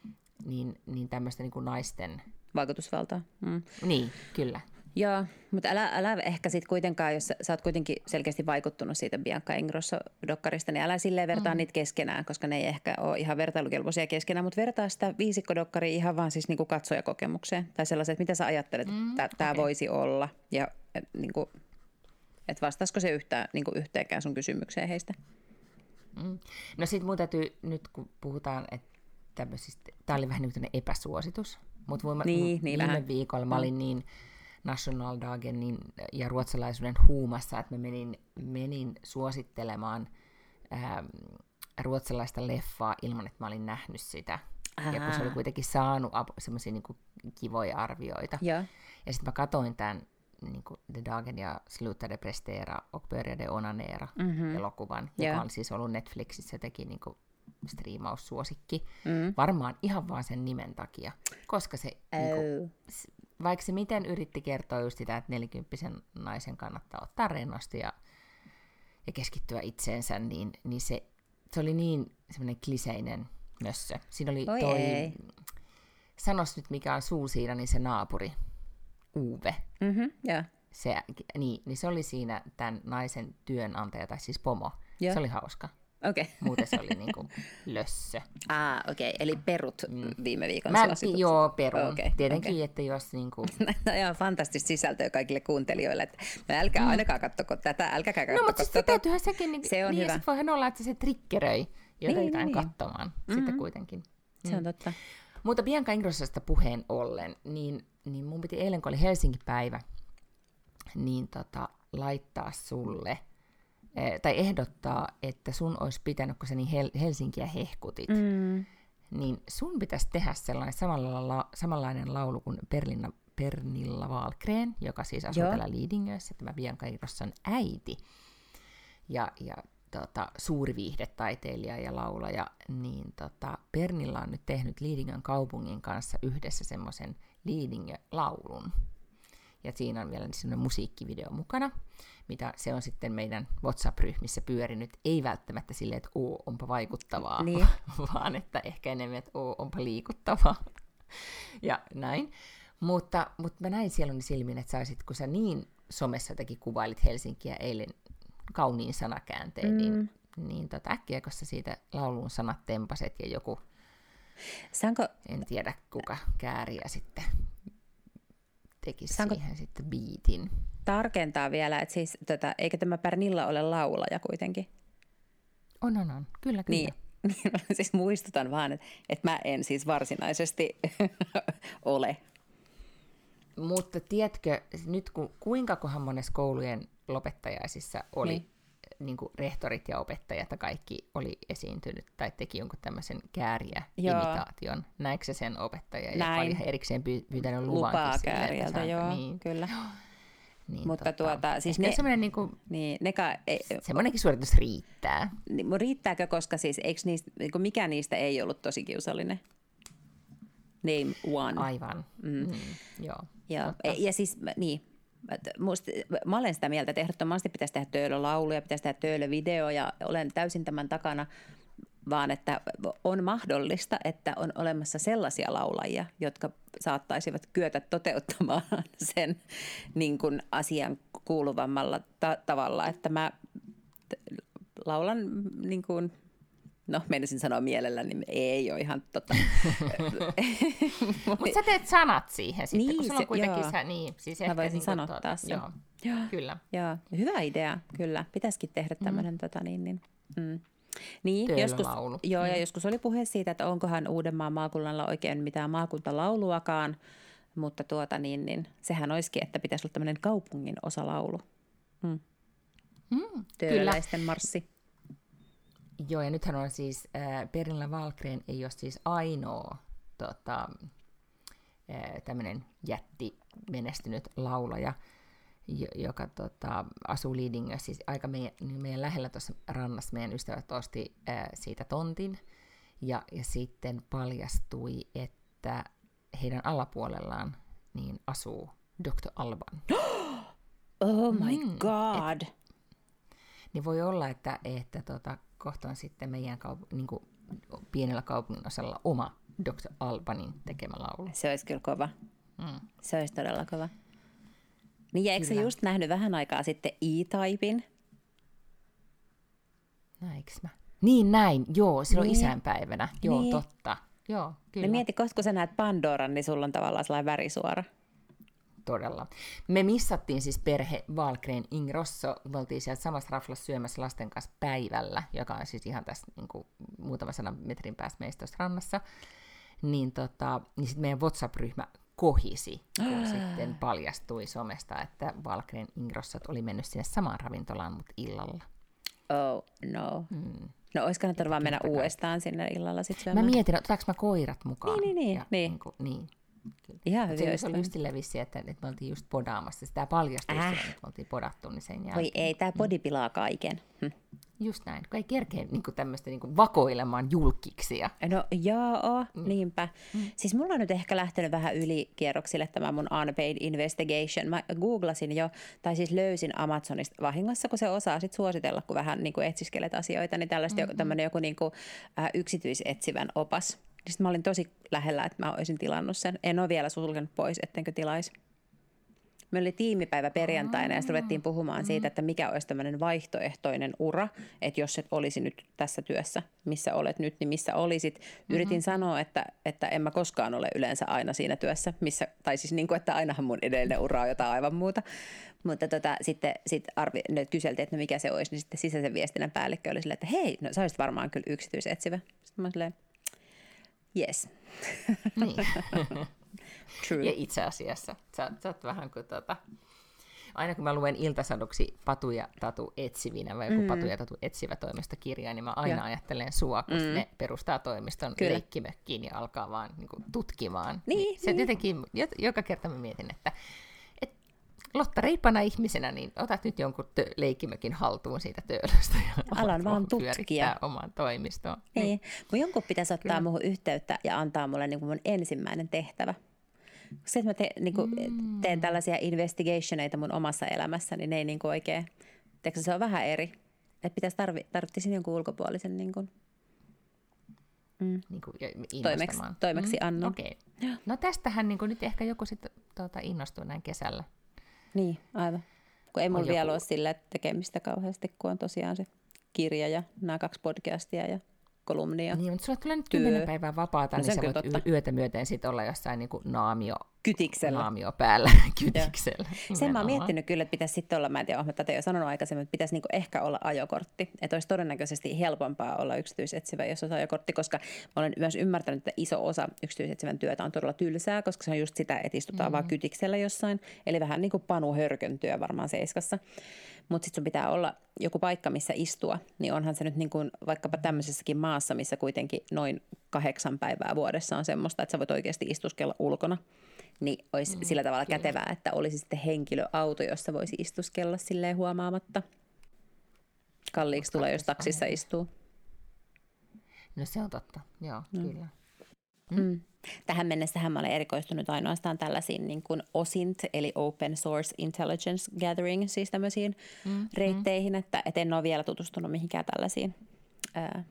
Speaker 1: Niin, niin tämmöistä niin kuin naisten...
Speaker 3: Vaikutusvaltaa. Mm.
Speaker 1: Niin, kyllä.
Speaker 3: Joo, mutta älä, älä ehkä sitten kuitenkaan, jos sä, sä oot kuitenkin selkeästi vaikuttunut siitä Bianca Ingrosso-dokkarista, niin älä silleen vertaa mm. niitä keskenään, koska ne ei ehkä ole ihan vertailukelpoisia keskenään, mutta vertaa sitä viisikkodokkaria ihan vaan siis niin kuin katsojakokemukseen tai sellaiset, että mitä sä ajattelet, mm, että tämä okay. voisi olla ja et, niin kuin, että vastaisiko se yhtään, niin kuin yhteenkään sun kysymykseen heistä?
Speaker 1: Mm. No sitten mun täytyy, nyt kun puhutaan, että tämmöisistä, tämä oli vähän niin kuin epäsuositus, mutta niin, niin viime vähän. viikolla mä olin mm. niin Nationaldagen niin, ja ruotsalaisuuden huumassa, että mä menin, menin suosittelemaan ää, ruotsalaista leffaa ilman, että mä olin nähnyt sitä. Ää. Ja kun se oli kuitenkin saanut semmoisia niin kivoja arvioita. Ja, ja sitten mä katoin tämän niin kuin The Dagen ja Sluta de Prestera och Började Onanera mm-hmm. elokuvan, joka yeah. on siis ollut Netflixissä jotenkin niin kuin striimaussuosikki. Mm. Varmaan ihan vaan sen nimen takia, koska se oh. niin kuin, vaikka se miten yritti kertoa just sitä, että nelikymppisen naisen kannattaa ottaa rennosti ja, ja keskittyä itseensä, niin, niin se, se oli niin semmoinen kliseinen mössö. Siinä oli Oi toi, ei. sanos nyt mikä on suusiina, niin se naapuri, Uve.
Speaker 3: Mm-hmm, yeah.
Speaker 1: se, niin, niin se oli siinä tämän naisen työnantaja, tai siis pomo. Yeah. Se oli hauska.
Speaker 3: Okei. [LAUGHS] Okay.
Speaker 1: Muuten se oli niin kuin lössö.
Speaker 3: Ah, okei. Okay. Eli perut mm. viime viikon
Speaker 1: Mä,
Speaker 3: suositukset.
Speaker 1: Joo, perun.
Speaker 3: Okei,
Speaker 1: Tietenkin,
Speaker 3: okei.
Speaker 1: että jos niin kuin... [LAUGHS]
Speaker 3: On ihan fantastista sisältöä kaikille kuuntelijoille. Että no älkää ainakaan kattoko tätä, älkää
Speaker 1: Mm. No,
Speaker 3: kattoko
Speaker 1: mutta siis
Speaker 3: tota.
Speaker 1: täytyyhän sekin, niin,
Speaker 3: Se on
Speaker 1: niin,
Speaker 3: hyvä.
Speaker 1: Ja voihan olla, että se triggeröi jotain
Speaker 3: Niin, niin, niin.
Speaker 1: katsomaan mm-hmm. sitten kuitenkin.
Speaker 3: Se on totta.
Speaker 1: Mutta Bianca Ingrossasta puheen ollen, niin, niin mun piti eilen, kun oli Helsinki-päivä, niin tota, laittaa sulle, tai ehdottaa, että sun olisi pitänyt, kun sä niin Hel- Helsinkiä hehkutit,
Speaker 3: Mm.
Speaker 1: niin sun pitäisi tehdä sellainen samalla, la- samanlainen laulu kuin Berlina, Pernilla Wahlgren, joka siis asuu
Speaker 3: Joo.
Speaker 1: täällä Liidingössä, tämä Bianca Ingrossan äiti. Ja, ja tota, suuri viihdetaiteilija ja laulaja, niin tota, Pernilla on nyt tehnyt Liidingön kaupungin kanssa yhdessä semmoisen Liidingö-laulun. Ja siinä on vielä semmoinen musiikkivideo mukana, mitä se on sitten meidän WhatsApp-ryhmissä pyörinyt. Ei välttämättä silleen, että oo, onpa vaikuttavaa,
Speaker 3: Niin. [LAUGHS]
Speaker 1: vaan että ehkä enemmän, että oo, onpa liikuttavaa. [LAUGHS] ja näin. Mutta, mutta mä näin sieluni silmin, että saisit, kun sä niin somessa jotenkin kuvailit Helsinkiä eilen kauniin sanakäänteen, mm. niin, niin tota, äkkiä, kun sä siitä laulun sanat tempaset ja joku,
Speaker 3: Saanko,
Speaker 1: en tiedä kuka kääriä sitten tekisi
Speaker 3: Saanko-
Speaker 1: siihen sitten biitin.
Speaker 3: Tarkentaa vielä, että siis, tota, eikö tämä Pernilla ole laulaja kuitenkin?
Speaker 1: On, on, on. Kyllä, kyllä.
Speaker 3: Niin, [LAUGHS] niin siis muistutan vaan, että, että mä en siis varsinaisesti [LAUGHS] ole.
Speaker 1: Mutta tiedätkö, nyt ku, kuinka kohan monessa koulujen lopettajaisissa oli
Speaker 3: Niin.
Speaker 1: niin. Kuin rehtorit ja opettajat ja kaikki oli esiintynyt tai teki jonkun tämmöisen kääriä imitaation. Näikö se sen opettaja? Ja
Speaker 3: Näin.
Speaker 1: oli erikseen py- pyytänyt luvankin
Speaker 3: Lupaa kääriältä, joo,
Speaker 1: Niin,
Speaker 3: kyllä. [GASPS]
Speaker 1: niin,
Speaker 3: Mutta tuota, siis ne-
Speaker 1: semmoinen niin kuin,
Speaker 3: Niin, neka, ei,
Speaker 1: semmoinenkin suoritus riittää.
Speaker 3: niin, riittääkö, koska siis eikö niistä, niin kuin mikään niistä ei ollut tosi kiusallinen? Name one.
Speaker 1: Aivan. Mm. Mm, joo.
Speaker 3: Ja,
Speaker 1: totta.
Speaker 3: ja siis niin, musta, mä olen sitä mieltä, että ehdottomasti pitäisi tehdä töölölauluja, pitäisi tehdä töölövideo ja olen täysin tämän takana, vaan että on mahdollista, että on olemassa sellaisia laulajia, jotka saattaisivat kyetä toteuttamaan [LAUGHS] sen niin kuin asian kuuluvammalla ta- tavalla, että mä laulan niin kuin, no menisin sanoa mielelläni, niin ei ole ihan tota. [LAUGHS]
Speaker 1: Mutta sä teet sanat siihen sitten,
Speaker 3: Niin,
Speaker 1: kun sulla
Speaker 3: se-
Speaker 1: on kuitenkin
Speaker 3: joo.
Speaker 1: sä, niin, siis
Speaker 3: Mä voisin
Speaker 1: niin
Speaker 3: sanottaa sen.
Speaker 1: Joo,
Speaker 3: Joo.
Speaker 1: kyllä.
Speaker 3: Joo, hyvä idea, kyllä. Pitäisikin tehdä tämmöinen mm. tota, niin, niin, mm. Niin, joskus, joo, ja joskus oli puhe siitä, että onkohan Uudenmaan maakunnalla oikein mitään maakuntalauluakaan, mutta tuota niin, niin sehän olisikin, että pitäisi olla tämmöinen kaupungin osalaulu. Mm.
Speaker 1: Mm, kyllä.
Speaker 3: Tööläisten marssi.
Speaker 1: Joo, ja nythän on siis, äh, Pernilla Wahlgren ei ole siis ainoa tota, äh, tämmöinen jätti menestynyt laulaja, joka tota, asuu Liidingössä, siis aika meidän, niin meidän lähellä tuossa rannassa meidän ystävät osti äh, siitä tontin, ja, ja sitten paljastui, että heidän alapuolellaan niin asuu Dr. Alban. [GASPS]
Speaker 3: Oh my
Speaker 1: Mm,
Speaker 3: god.
Speaker 1: Niin voi olla, että, että tota, kohta on sitten meidän kaup- niin kuin pienellä kaupungin osalla oma Dr. Albanin tekemä laulu.
Speaker 3: Se olisi kyllä kova.
Speaker 1: Mm.
Speaker 3: Se olisi todella kova. Niin ja eikö sä just nähnyt vähän aikaa sitten E-Typein?
Speaker 1: Näinkö mä? Niin näin, joo, silloin
Speaker 3: Niin.
Speaker 1: isänpäivänä. Joo,
Speaker 3: Niin.
Speaker 1: totta. Joo, kyllä.
Speaker 3: No mieti, koska kun sä näet Pandoran, niin sulla on tavallaan sellainen värisuora.
Speaker 1: Todella. Me missattiin siis perhe Valkreen Ingrosso. Me oltiin siellä samassa raflassa syömässä lasten kanssa päivällä, joka on siis ihan tässä niin kuin, muutaman sadan metrin päästä meistä tuossa rannassa. Niin, tota, niin sitten meidän WhatsApp-ryhmä kohisi, kun sitten paljastui somesta, että Valkreen Ingrossot oli mennyt sinne samaan ravintolaan, mutta illalla.
Speaker 3: Oh no. Mm. No olisi kannattanut vaan mennä uudestaan sinne illalla sitten
Speaker 1: Mä
Speaker 3: syömään.
Speaker 1: mietin, otetaanko mä koirat mukaan?
Speaker 3: Niin, niin, niin,
Speaker 1: ja,
Speaker 3: niin.
Speaker 1: Niin, kuin, niin.
Speaker 3: Ihan
Speaker 1: Mut
Speaker 3: hyvin
Speaker 1: se, oli just vissi, että, että me oltiin just podaamassa. Sitä paljastui
Speaker 3: Äh.
Speaker 1: äh. että me oltiin podattu, niin sen jälkeen.
Speaker 3: Voi ei, tämä podi pilaa kaiken. Hm.
Speaker 1: Just näin, kun ei kerkeä niin tämmöistä niin vakoilemaan julkiksia.
Speaker 3: No joo, niinpä. Siis mulla on nyt ehkä lähtenyt vähän ylikierroksille tämä mun unpaid investigation. Mä googlasin jo, tai siis löysin Amazonista vahingossa, kun se osaa sit suositella, kun vähän niin kuin etsiskelet asioita, niin tällaista mm-hmm. tämmöinen joku niin kuin, äh, yksityisetsivän opas. Niin sit mä olin tosi lähellä, että mä olisin tilannut sen. En ole vielä sulkenut pois, ettenkö tilaisi. Me oli tiimipäivä perjantaina ja sitten ruvettiin puhumaan siitä, että mikä olisi tämmöinen vaihtoehtoinen ura, että jos et olisi nyt tässä työssä, missä olet nyt, niin missä olisit. Yritin mm-hmm. sanoa, että, että en mä koskaan ole yleensä aina siinä työssä, missä, tai siis niin kuin, että ainahan mun edellinen ura on jotain aivan muuta. Mutta tota, sitten sit arvi, ne kyseltiin, että no mikä se olisi, niin sitten sisäisen viestinnän päällikkö oli silleen, että hei, no sä olisit varmaan kyllä yksityisetsivä. Sitten mä silleen, yes. Niin. [LAUGHS]
Speaker 1: True. Ja itse asiassa, sä, sä oot vähän kuin tota, aina kun mä luen iltasaduksi Patu ja Tatu etsivinä vai joku mm. Patu ja Tatu etsivä toimistokirja, niin mä aina ja. ajattelen sua, kun mm. ne perustaa toimiston Kyllä. leikkimökkiin ja alkaa vaan niin kuin, tutkimaan.
Speaker 3: Niin, niin.
Speaker 1: Se niin. jotenkin, joka kerta mä mietin, että Lotta reipana ihmisenä, niin otat nyt jonkun tö- leikkimökin haltuun siitä töölöstä ja
Speaker 3: alan vaan tutkia
Speaker 1: oman toimistoon.
Speaker 3: Niin. niin. Mun jonkun pitäisi ottaa Kyllä. muuhun yhteyttä ja antaa mulle niin kuin mun ensimmäinen tehtävä. Se, että mä te, niin kuin mm. teen tällaisia investigationeita mun omassa elämässäni, niin ne ei niin kuin oikein, teekö, se on vähän eri. Että pitäisi tarvi, tarvitsisin jonkun ulkopuolisen niin kuin,
Speaker 1: mm. niin kuin
Speaker 3: toimeksi, toimeksi mm. annon.
Speaker 1: Okay. No tästähän niin kuin nyt ehkä joku sitten tuota, innostuu näin kesällä
Speaker 3: niin, aivan. Kun ei mulla vielä ole sillä tekemistä kauheasti, kun on tosiaan se kirja ja nämä kaksi podcastia ja kolumnia.
Speaker 1: Niin, mutta sulla tulee nyt kymmenen päivää vapaata, no, niin sä voit totta. yötä myöten sitten olla jossain niin kuin naamio
Speaker 3: Kytiksellä.
Speaker 1: Naamio päällä, kytiksellä.
Speaker 3: Sen mä oon miettinyt kyllä, että pitäisi sitten olla, mä en tiedä, olen tätä jo sanonut aikaisemmin, että pitäisi niinku ehkä olla ajokortti. Että olisi todennäköisesti helpompaa olla yksityisetsivä, jos on ajokortti, koska mä olen myös ymmärtänyt, että iso osa yksityisetsivän työtä on todella tylsää, koska se on just sitä, että istutaan mm-hmm. vaan kytiksellä jossain. Eli vähän niin kuin Panu Hörkön työ varmaan seiskassa. Mutta sitten sun pitää olla joku paikka, missä istua, niin onhan se nyt niin kuin vaikkapa tämmöisessäkin maassa, missä kuitenkin noin kahdeksan päivää vuodessa on semmoista, että sä voit oikeasti istuskella ulkona niin olisi mm, sillä tavalla kyllä. kätevää, että olisi sitten henkilöauto, jossa voisi istuskella silleen huomaamatta. Kalliiksi tulee, jos taksissa istuu.
Speaker 1: No se on totta, joo, mm. kyllä.
Speaker 3: Mm. Mm. Tähän mennessähän mä olen erikoistunut ainoastaan tällaisiin niin kuin OSINT, eli Open Source Intelligence Gathering, siis tämmöisiin mm. mm. reitteihin, että et en ole vielä tutustunut mihinkään tällaisiin ää,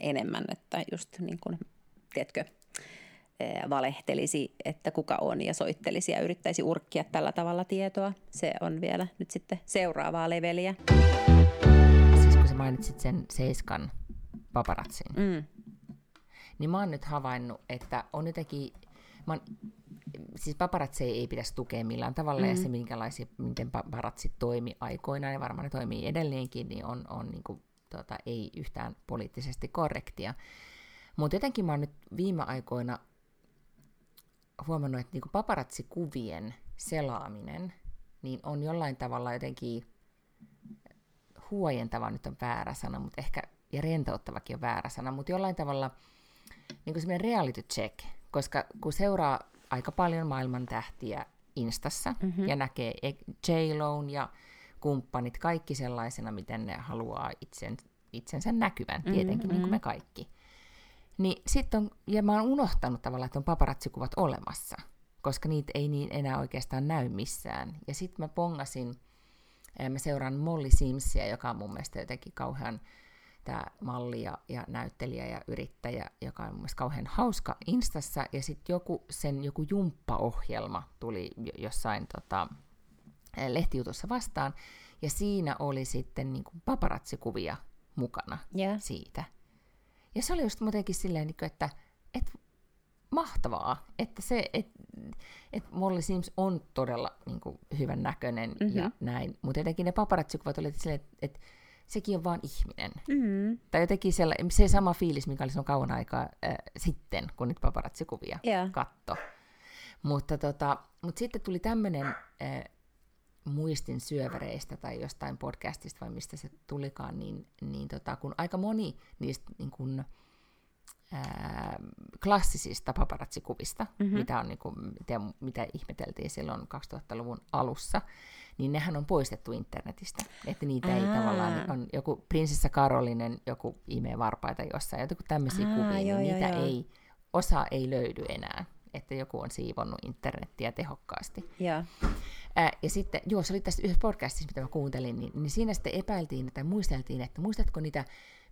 Speaker 3: enemmän, että just niin kuin, tiedätkö, valehtelisi, että kuka on ja soittelisi ja yrittäisi urkkia tällä tavalla tietoa. Se on vielä nyt sitten seuraavaa leveliä.
Speaker 1: Siis kun sä mainitsit sen Seiskan paparatsin, mm. Niin mä oon nyt havainnut, että on jotenkin, mä oon, siis paparatsi ei pitäisi tukea millään tavalla, mm. ja se minkälaisia, miten paparatsit toimi aikoinaan, ja varmaan ne toimii edelleenkin, niin on, on niin kuin, tota, ei yhtään poliittisesti korrektia. Mutta jotenkin mä oon nyt viime aikoina huomannut, että niin paparatsikuvien selaaminen niin on jollain tavalla jotenkin huojentava nyt on väärä sana, mutta ehkä, ja rentouttavakin on väärä sana, mutta jollain tavalla niin kuin semmoinen reality check, koska kun seuraa aika paljon maailman tähtiä Instassa mm-hmm. ja näkee j ja kumppanit kaikki sellaisena, miten ne haluaa itsen, itsensä näkyvän, tietenkin mm-hmm. niin kuin me kaikki – niin sitten on, ja mä oon unohtanut tavallaan, että on paparatsikuvat olemassa, koska niitä ei niin enää oikeastaan näy missään. Ja sitten mä pongasin, mä seuraan Molly Simsia, joka on mun mielestä jotenkin kauhean tämä malli ja, ja näyttelijä ja yrittäjä, joka on mun kauhean hauska Instassa, ja sitten joku, sen joku jumppaohjelma tuli jossain tota, lehtijutussa vastaan, ja siinä oli sitten niin kuin paparatsikuvia mukana yeah. siitä. Ja se oli just muutenkin silleen, niin että, että mahtavaa, että se, että että Molly Sims on todella niin kuin, hyvän näköinen mm-hmm. ja näin, mutta jotenkin ne paparatsikuvat oli silleen, että, että sekin on vaan ihminen. Mm-hmm. Tai jotenkin siellä, se sama fiilis, mikä oli silloin kauan aikaa äh, sitten, kun nyt paparatsikuvia yeah. katto. Mutta, tota, mutta sitten tuli tämmöinen äh, muistin syöväreistä tai jostain podcastista vai mistä se tulikaan, niin, niin tota, kun aika moni niistä niin kun, ää, klassisista paparatsikuvista, mm-hmm. mitä, on, niin kun, mitä, mitä ihmeteltiin silloin 2000-luvun alussa, niin nehän on poistettu internetistä. Että niitä Aa. ei tavallaan, niin on joku prinsessa Karolinen, joku imee varpaita jossain, joku tämmöisiä Aa, kuvia, niin joo, niin niitä joo. ei, osa ei löydy enää. Että joku on siivonnut internettiä tehokkaasti.
Speaker 3: Yeah.
Speaker 1: Ää, ja sitten, joo, se oli tässä yhdessä podcastissa, mitä mä kuuntelin, niin, niin siinä sitten epäiltiin tai muisteltiin, että muistatko niitä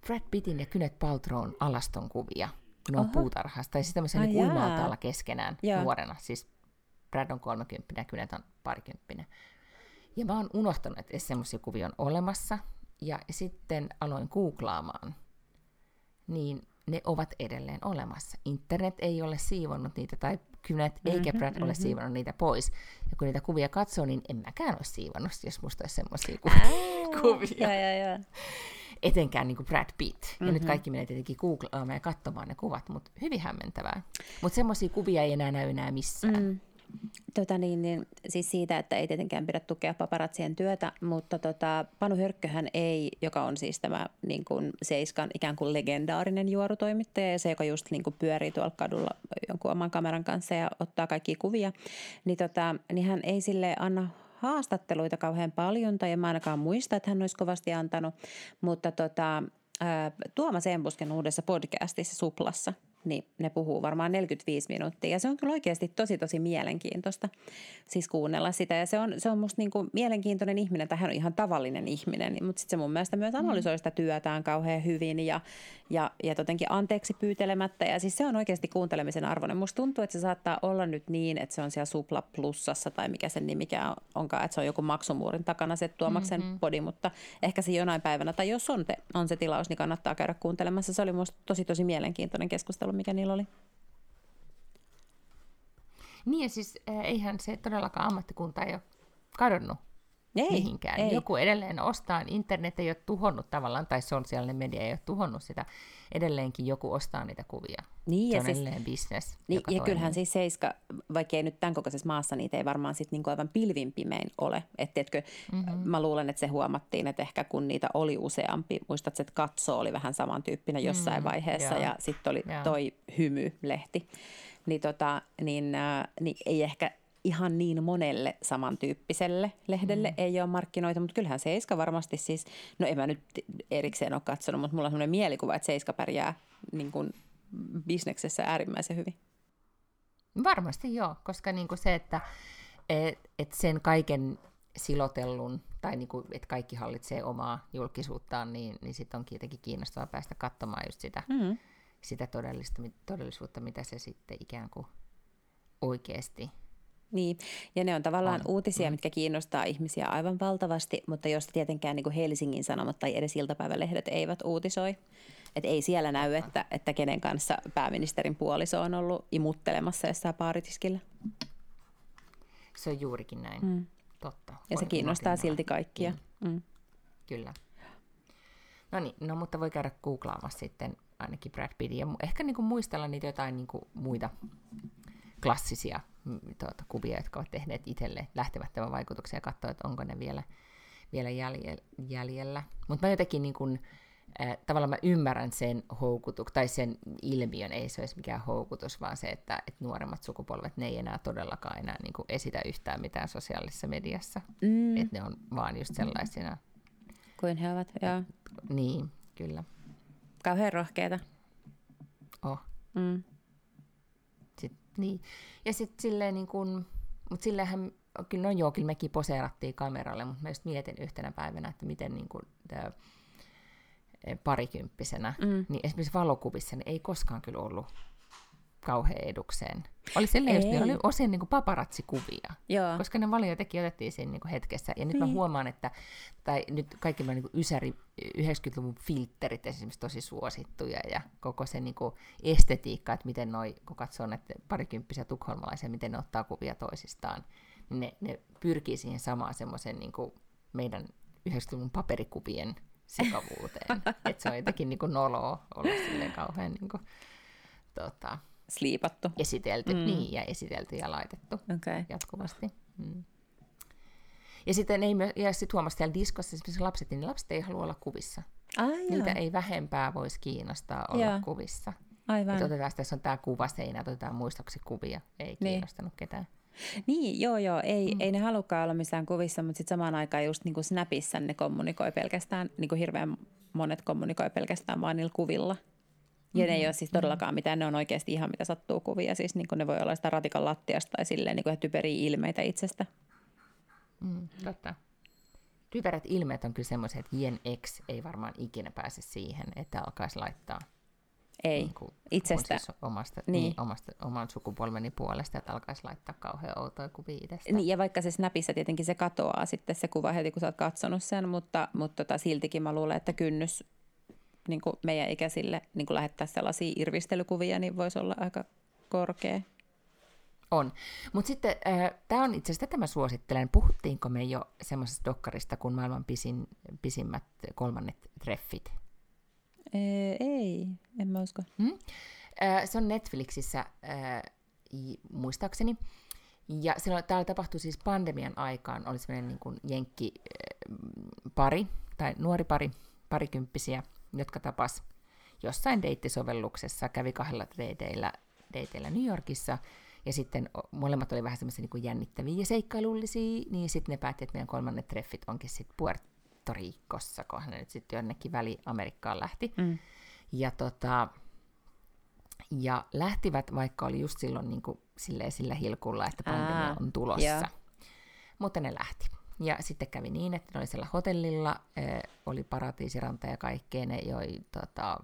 Speaker 1: Brad Pittin ja Kynet Paltroon alaston kuvia, kun ne on puutarhasta, tai siis tämmöisen niin keskenään Joo. nuorena, siis Brad on 30, Gwyneth on parikymppinen. Ja mä oon unohtanut, että semmoisia kuvia on olemassa, ja sitten aloin googlaamaan, niin ne ovat edelleen olemassa. Internet ei ole siivonnut niitä, tai Kynet mm-hmm, eikä Brad mm-hmm. ole siivonnut niitä pois. Ja kun niitä kuvia katsoo, niin en mäkään ole siivonnut, jos musta olisi semmoisia ku- kuvia.
Speaker 3: Ja, ja, ja.
Speaker 1: Etenkään niin kuin Brad Pitt. Mm-hmm. Ja nyt mhm. kaikki menee tietenkin googlaamaan ja katsomaan ne kuvat, mutta hyvin hämmentävää. Mutta semmoisia kuvia ei enää näy enää missään. Mm.
Speaker 3: Tota niin, niin, siis siitä, että ei tietenkään pidä tukea paparatsien työtä, mutta tota, Panu Hörkköhän ei, joka on siis tämä niin kuin Seiskan ikään kuin legendaarinen juorutoimittaja ja se, joka just niin kuin pyörii tuolla kadulla jonkun oman kameran kanssa ja ottaa kaikki kuvia, niin, tota, niin hän ei sille anna haastatteluita kauhean paljon, tai en mä ainakaan muista, että hän olisi kovasti antanut, mutta tota, Tuomas Embusken uudessa podcastissa Suplassa – niin ne puhuu varmaan 45 minuuttia. Ja se on kyllä oikeasti tosi, tosi mielenkiintoista siis kuunnella sitä. Ja se on, se on musta niin kuin mielenkiintoinen ihminen, tai hän on ihan tavallinen ihminen, mutta sitten se mun mielestä myös analysoi sitä työtään kauhean hyvin ja, ja, ja jotenkin anteeksi pyytelemättä. Ja siis se on oikeasti kuuntelemisen arvoinen. Musta tuntuu, että se saattaa olla nyt niin, että se on siellä Supla Plussassa tai mikä sen nimi onkaan, että se on joku maksumuurin takana se Tuomaksen mm-hmm. podi, mutta ehkä se jonain päivänä, tai jos on, te, on se tilaus, niin kannattaa käydä kuuntelemassa. Se oli musta tosi, tosi mielenkiintoinen keskustelu, mikä niillä oli.
Speaker 1: Niin ja siis eihän se todellakaan ammattikunta ei ole kadonnut ei, mihinkään. Ei. Joku edelleen ostaa, internet ei ole tuhonnut tavallaan, tai sosiaalinen media ei ole tuhonnut sitä. Edelleenkin joku ostaa niitä kuvia. Niin, se on siis, edelleen business.
Speaker 3: Niin, ja toimii. kyllähän siis Seiska, vaikka ei nyt tämän kokoisessa maassa, niitä ei varmaan sitten niinku aivan pilvinpimein ole. Että mm-hmm. mä luulen, että se huomattiin, että ehkä kun niitä oli useampi, muistat, että katso oli vähän samantyyppinen jossain mm, vaiheessa, ja, ja sitten oli ja. toi hymylehti. Niin, tota, niin, äh, niin ei ehkä ihan niin monelle samantyyppiselle lehdelle mm. ei ole markkinoita, mutta kyllähän Seiska varmasti siis, no en mä nyt erikseen ole katsonut, mutta mulla on sellainen mielikuva, että Seiska pärjää niin kuin bisneksessä äärimmäisen hyvin.
Speaker 1: Varmasti joo, koska niin kuin se, että et, et sen kaiken silotellun, tai niin kuin, että kaikki hallitsee omaa julkisuuttaan, niin, niin sitten on kuitenkin kiinnostavaa päästä katsomaan just sitä, mm. sitä todellista, todellisuutta, mitä se sitten ikään kuin oikeasti
Speaker 3: niin, ja ne on tavallaan on. uutisia, mm. mitkä kiinnostaa ihmisiä aivan valtavasti, mutta josta tietenkään niin kuin Helsingin Sanomat tai edes iltapäivälehdet eivät uutisoi. Et ei siellä näy, että, että kenen kanssa pääministerin puoliso on ollut imuttelemassa jossain paaritiskillä.
Speaker 1: Se on juurikin näin. Mm. Totta.
Speaker 3: Ja se kiinnostaa silti kaikkia. Niin. Mm.
Speaker 1: Kyllä. No niin, no mutta voi käydä googlaamassa sitten ainakin Brad Pittin ja ehkä niin kuin muistella niitä jotain niin kuin muita klassisia tuota, kuvia, jotka ovat tehneet itselle lähtemättömän vaikutuksen ja katsoa, että onko ne vielä, vielä jäljellä. Mutta mä jotenkin niin kun, äh, tavallaan mä ymmärrän sen houkutuk, tai sen ilmiön, ei se olisi mikään houkutus, vaan se, että, että nuoremmat sukupolvet, ne ei enää todellakaan enää niin kuin esitä yhtään mitään sosiaalisessa mediassa. Mm. Että ne on vaan just sellaisina.
Speaker 3: Kuin he ovat, joo.
Speaker 1: Niin, kyllä.
Speaker 3: Kauhean rohkeita.
Speaker 1: Oh. Mm. Niin. Ja sitten silleen niin kuin, mutta silleenhän, kyllä no joo, kyllä mekin poseerattiin kameralle, mutta mä just mietin yhtenä päivänä, että miten niin kuin, tää, eh, parikymppisenä, mm. niin esimerkiksi valokuvissa niin ei koskaan kyllä ollut kauhean edukseen. Oli silleen just, niin oli osin niin paparatsikuvia, Joo. koska ne valiotekin otettiin siinä niin hetkessä. Ja nyt niin. mä huomaan, että tai nyt kaikki niin ysäri 90-luvun filterit esimerkiksi tosi suosittuja ja koko se niin kuin estetiikka, että miten noi, kun katsoo näitä parikymppisiä tukholmalaisia, miten ne ottaa kuvia toisistaan, niin ne, ne pyrkii siihen samaan semmoisen niin meidän 90-luvun paperikuvien sekavuuteen. [LAUGHS] että se on jotenkin niin kuin noloa olla silleen kauhean niin kuin, tota,
Speaker 3: Sliipattu.
Speaker 1: Esitelty, mm. niin, ja esitelty ja laitettu okay. jatkuvasti. Mm. Ja sitten ei ja sit huomasi siellä diskossa esimerkiksi lapset, niin lapset ei halua olla kuvissa. Ai Niitä ei vähempää voisi kiinnostaa olla Joo. kuvissa. Aivan. Että otetaan, tässä on tämä kuvaseinä, otetaan muistoksi kuvia. Ei niin. kiinnostanut ketään.
Speaker 3: Niin, joo joo, ei, mm. ei ne halukkaan olla missään kuvissa, mutta sitten samaan aikaan just niin kuin Snapissa ne kommunikoi pelkästään, niin kuin hirveän monet kommunikoi pelkästään vaan niillä kuvilla. Ja ne ei mm-hmm. ole siis todellakaan mitään, ne on oikeasti ihan mitä sattuu kuvia. Siis niin ne voi olla sitä ratikan lattiasta tai silleen niin typeriä ilmeitä itsestä.
Speaker 1: Mm, totta. Typerät ilmeet on kyllä semmoiset, että Jen X ei varmaan ikinä pääse siihen, että alkaisi laittaa
Speaker 3: Ei,
Speaker 1: niin kuin,
Speaker 3: itsestä.
Speaker 1: Siis omasta,
Speaker 3: niin.
Speaker 1: Niin, omasta, oman sukupolveni puolesta, että alkaisi laittaa kauhean outoja kuvia itsestä.
Speaker 3: Niin, ja vaikka se Snapissa tietenkin se katoaa sitten se kuva heti, kun sä oot katsonut sen, mutta, mutta tota, siltikin mä luulen, että kynnys niin kuin meidän ikäisille niin kuin lähettää sellaisia irvistelykuvia, niin voisi olla aika korkea.
Speaker 1: On. Mutta sitten äh, tämä on itse asiassa, tätä mä suosittelen. Puhuttiinko me jo semmoisesta dokkarista kuin maailman pisin, pisimmät kolmannet treffit?
Speaker 3: Ee, ei, en mä usko.
Speaker 1: Hmm? Äh, se on Netflixissä äh, muistaakseni. Ja silloin täällä tapahtui siis pandemian aikaan, oli semmoinen niin kuin jenkki äh, pari, tai nuori pari, parikymppisiä, jotka tapas jossain deittisovelluksessa, kävi kahdella deiteillä, deiteillä New Yorkissa, ja sitten molemmat oli vähän semmoisia niin jännittäviä ja seikkailullisia, niin sitten ne päätti, että meidän kolmannet treffit onkin sitten Puerto Ricossa, kun ne nyt sitten jonnekin väli-Amerikkaan lähti. Mm. Ja, tota, ja lähtivät, vaikka oli just silloin niin kuin sillä hilkulla, että pandemia on tulossa. Yeah. Mutta ne lähti. Ja sitten kävi niin, että ne oli siellä hotellilla, oli paratiisiranta ja kaikkea, ne joi, tota,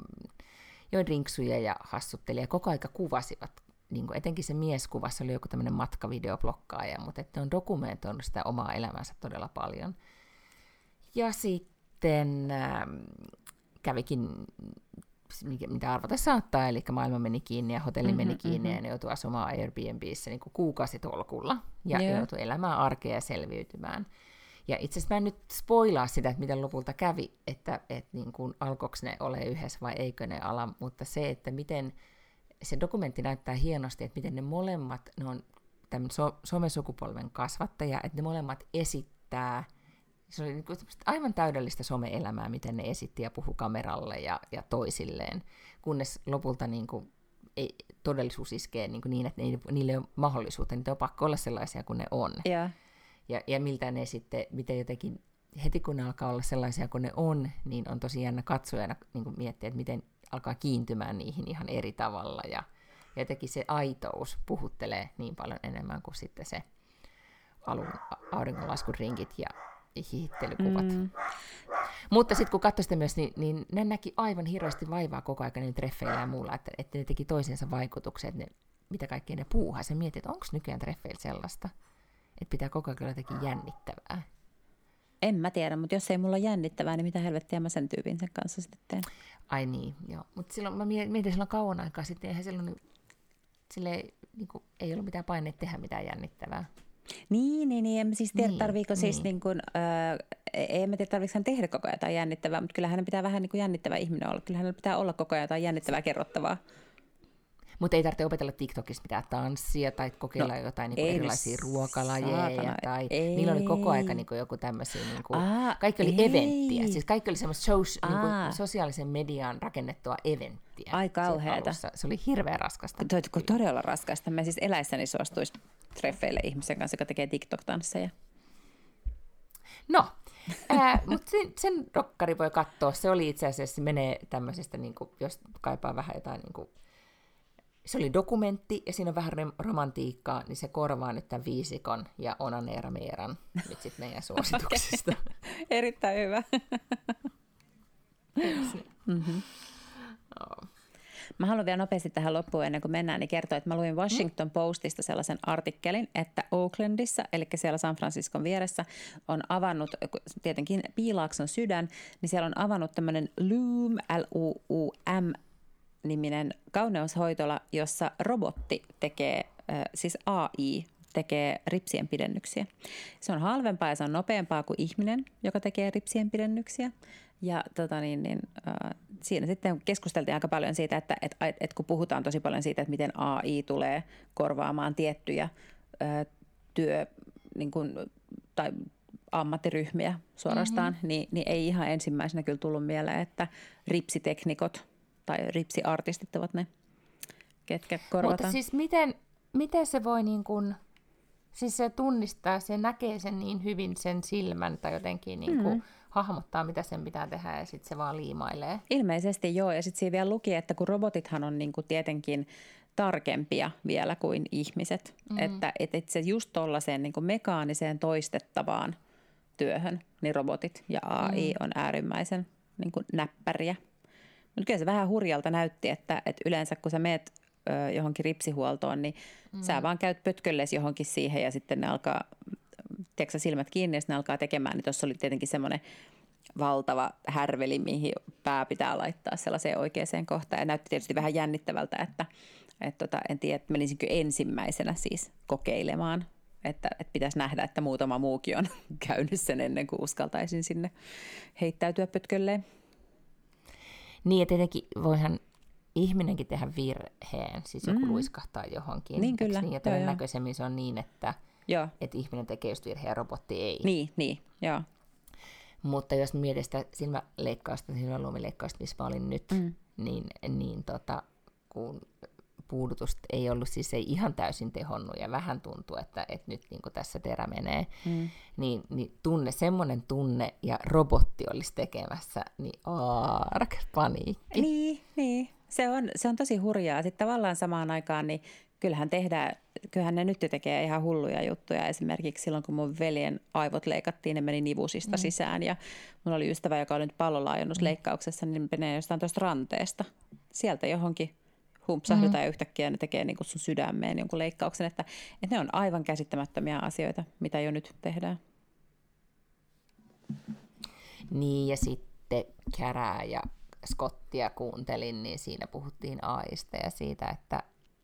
Speaker 1: joi drinksuja ja hassutteli ja koko aika kuvasivat niin kuin etenkin se mieskuvassa oli joku tämmöinen matkavideoblokkaaja, mutta että ne on dokumentoinut sitä omaa elämänsä todella paljon. Ja sitten äh, kävikin, mitä arvata saattaa, eli maailma meni kiinni ja hotelli mm-hmm, meni kiinni mm-hmm. ja ne joutui asumaan Airbnbissä niin kuukausitolkulla ja yeah. joutui elämään arkea ja selviytymään. Ja itse asiassa mä en nyt spoilaa sitä, että miten lopulta kävi, että, että niin kuin, alkoiko ne ole yhdessä vai eikö ne ala, mutta se, että miten se dokumentti näyttää hienosti, että miten ne molemmat, ne on tämän so, somesukupolven kasvattaja, että ne molemmat esittää, se oli niin aivan täydellistä some-elämää, miten ne esitti ja puhu kameralle ja, ja toisilleen, kunnes lopulta niin kuin, ei, todellisuus iskee niin, kuin niin että ne, niille ei ole mahdollisuutta, niitä on pakko olla sellaisia kuin ne on.
Speaker 3: Yeah.
Speaker 1: Ja, ja miltä ne sitten, miten jotenkin, heti kun ne alkaa olla sellaisia kuin ne on, niin on tosi jännä katsojana niin kuin miettiä, että miten alkaa kiintymään niihin ihan eri tavalla ja jotenkin se aitous puhuttelee niin paljon enemmän kuin sitten se alun auringonlaskun rinkit ja hihittelykuvat. Mm. Mutta sitten kun katsoi sitä myös, niin, niin ne näki aivan hirveästi vaivaa koko ajan niin treffeillä ja muulla, että, että ne teki toisensa vaikutukset, ne, mitä kaikkea ne puuhaa. Se mietit, että onko nykyään treffeillä sellaista, että pitää koko ajan jotenkin jännittävää.
Speaker 3: En mä tiedä, mutta jos ei mulla ole jännittävää, niin mitä helvettiä mä sen tyypin sen kanssa sitten teen.
Speaker 1: Ai niin, joo. Mutta silloin mä mietin silloin kauan aikaa sitten, eihän silloin sille, niin kuin, ei ollut mitään paineita tehdä mitään jännittävää.
Speaker 3: Niin, niin, niin. En siis tiedä, niin, tarviiko niin. siis niin kuin, äh, en mä tiedä, tarvitseeko hän tehdä koko ajan jotain jännittävää, mutta kyllähän hän pitää vähän niin kuin jännittävä ihminen olla. Kyllähän hänellä pitää olla koko ajan jotain jännittävää kerrottavaa.
Speaker 1: Mutta ei tarvitse opetella TikTokista mitään tanssia tai kokeilla no, jotain niin erilaisia ruokalajeja. Saatana, tai ei. niillä oli koko aika niin kuin joku tämmöisiä, niin kuin, Aa, kaikki oli ei. eventtiä. Siis kaikki oli semmoista shows, niin kuin, sosiaalisen median rakennettua eventtiä.
Speaker 3: Ai kauheeta.
Speaker 1: Se oli hirveän raskasta.
Speaker 3: Toi, todella raskasta. Mä siis eläissäni suostuisi treffeille ihmisen kanssa, joka tekee TikTok-tansseja.
Speaker 1: No, [LAUGHS] mutta sen, sen dokkari voi katsoa. Se oli itse asiassa, menee tämmöisestä, niin kuin, jos kaipaa vähän jotain niin kuin, se oli dokumentti ja siinä on vähän romantiikkaa, niin se korvaa nyt tämän viisikon ja Onaneera Meeran nyt sitten meidän [LAUGHS] suosituksista.
Speaker 3: Erittäin hyvä. [LAUGHS] mm-hmm.
Speaker 1: oh.
Speaker 3: Mä haluan vielä nopeasti tähän loppuun ennen kuin mennään, niin kertoa, että mä luin Washington Postista sellaisen artikkelin, että Oaklandissa, eli siellä San Franciscon vieressä, on avannut, tietenkin Piilaakson sydän, niin siellä on avannut tämmöinen Loom, L-U-U-M, niminen kauneushoitola, jossa robotti tekee, siis AI tekee ripsien pidennyksiä. Se on halvempaa ja se on nopeampaa kuin ihminen, joka tekee ripsien pidennyksiä. Ja tota niin, niin, äh, siinä sitten keskusteltiin aika paljon siitä, että et, et, et kun puhutaan tosi paljon siitä, että miten AI tulee korvaamaan tiettyjä äh, työ niin kuin, tai ammattiryhmiä suorastaan, mm-hmm. niin, niin ei ihan ensimmäisenä kyllä tullut mieleen, että ripsiteknikot – tai ripsiartistit ovat ne, ketkä korvataan.
Speaker 1: Mutta siis miten, miten se voi niin kuin, siis se tunnistaa, se näkee sen niin hyvin sen silmän tai jotenkin niin kuin mm. hahmottaa, mitä sen pitää tehdä ja sitten se vaan liimailee.
Speaker 3: Ilmeisesti joo, ja sitten siinä vielä luki, että kun robotithan on niin kuin tietenkin tarkempia vielä kuin ihmiset, mm. että et, se just tuollaiseen niin mekaaniseen toistettavaan työhön, niin robotit ja AI mm. on äärimmäisen niin kuin näppäriä Mutta kyllä se vähän hurjalta näytti, että, että yleensä kun sä meet ö, johonkin ripsihuoltoon, niin mm. sä vaan käyt pötkölles johonkin siihen ja sitten ne alkaa, tiedätkö silmät kiinni ja ne alkaa tekemään. Niin tuossa oli tietenkin semmoinen valtava härveli, mihin pää pitää laittaa sellaiseen oikeaan kohtaan. Ja näytti tietysti vähän jännittävältä, että, että tota, en tiedä, että menisinkö ensimmäisenä siis kokeilemaan. Että, että pitäisi nähdä, että muutama muukin on [LAUGHS] käynyt sen ennen kuin uskaltaisin sinne heittäytyä pötkölleen.
Speaker 1: Niin, ja tietenkin voihan ihminenkin tehdä virheen, siis joku mm. luiskahtaa johonkin.
Speaker 3: Niin kyllä.
Speaker 1: Niin, ja todennäköisemmin se on niin, että, joo. että ihminen tekee just virheen ja robotti ei.
Speaker 3: Niin, niin, joo.
Speaker 1: Mutta jos mietin sitä silmäleikkausta, silmäluomileikkausta, missä mä olin nyt, mm. niin, niin tota, kun puudutus ei ollut, siis ei ihan täysin tehonnut ja vähän tuntuu, että, että nyt niin tässä terä menee, mm. niin, niin tunne, semmoinen tunne ja robotti olisi tekemässä, niin ark, paniikki.
Speaker 3: Niin, niin. Se on, se on tosi hurjaa. Sitten tavallaan samaan aikaan, niin kyllähän tehdään, kyllähän ne nyt tekee ihan hulluja juttuja. Esimerkiksi silloin, kun mun veljen aivot leikattiin, ne meni nivusista mm. sisään ja mun oli ystävä, joka oli nyt pallolaajennusleikkauksessa, niin menee jostain tuosta ranteesta. Sieltä johonkin humpsahdetaan mm-hmm. ja yhtäkkiä ne tekee niin kuin sun sydämeen jonkun leikkauksen. Että, että ne on aivan käsittämättömiä asioita, mitä jo nyt tehdään.
Speaker 1: Niin ja sitten Kärää ja Scottia kuuntelin, niin siinä puhuttiin AIsta ja siitä, että,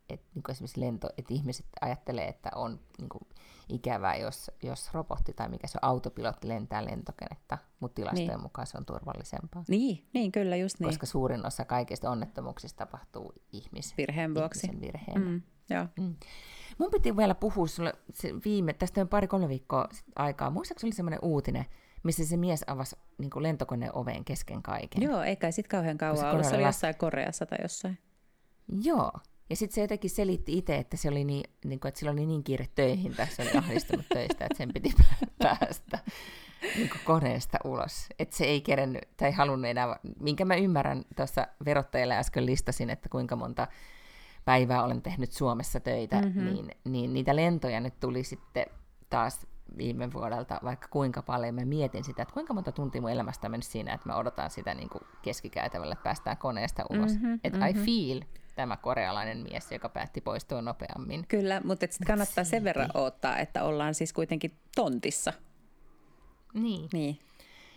Speaker 1: että niin kuin esimerkiksi lento, että ihmiset ajattelee, että on niin kuin ikävää, jos, jos robotti tai mikä se on, autopilotti lentää lentokenettä, mutta tilastojen niin. mukaan se on turvallisempaa.
Speaker 3: Niin, niin kyllä, just niin.
Speaker 1: Koska suurin osa kaikista onnettomuuksista tapahtuu ihmis,
Speaker 3: virheen vuoksi.
Speaker 1: virheen. Mm,
Speaker 3: joo. Mm.
Speaker 1: Mun piti vielä puhua sulle viime, tästä on pari-kolme viikkoa aikaa. Muistaakseni oli semmoinen uutinen, missä se mies avasi niin lentokoneen oveen kesken kaiken.
Speaker 3: Joo, eikä sitten kauhean kauan ollut. Se oli jossain Koreassa tai jossain.
Speaker 1: Joo, ja sitten se jotenkin selitti itse, että, se oli niin, niin kuin, että sillä oli niin kiire töihin, tai se oli ahdistunut töistä, että sen piti [LAUGHS] päästä niin kuin koneesta ulos. Että se ei kerennyt tai halunnut enää, minkä mä ymmärrän, tuossa verottajalle äsken listasin, että kuinka monta päivää olen tehnyt Suomessa töitä, mm-hmm. niin, niin niitä lentoja nyt tuli sitten taas viime vuodelta vaikka kuinka paljon. Mä mietin sitä, että kuinka monta tuntia mun elämästä on mennyt siinä, että mä odotan sitä niin kuin keskikäytävälle, että päästään koneesta ulos. Mm-hmm, että mm-hmm. I feel tämä korealainen mies, joka päätti poistua nopeammin.
Speaker 3: Kyllä, mutta sitten kannattaa sen verran odottaa, että ollaan siis kuitenkin tontissa.
Speaker 1: Niin.
Speaker 3: niin.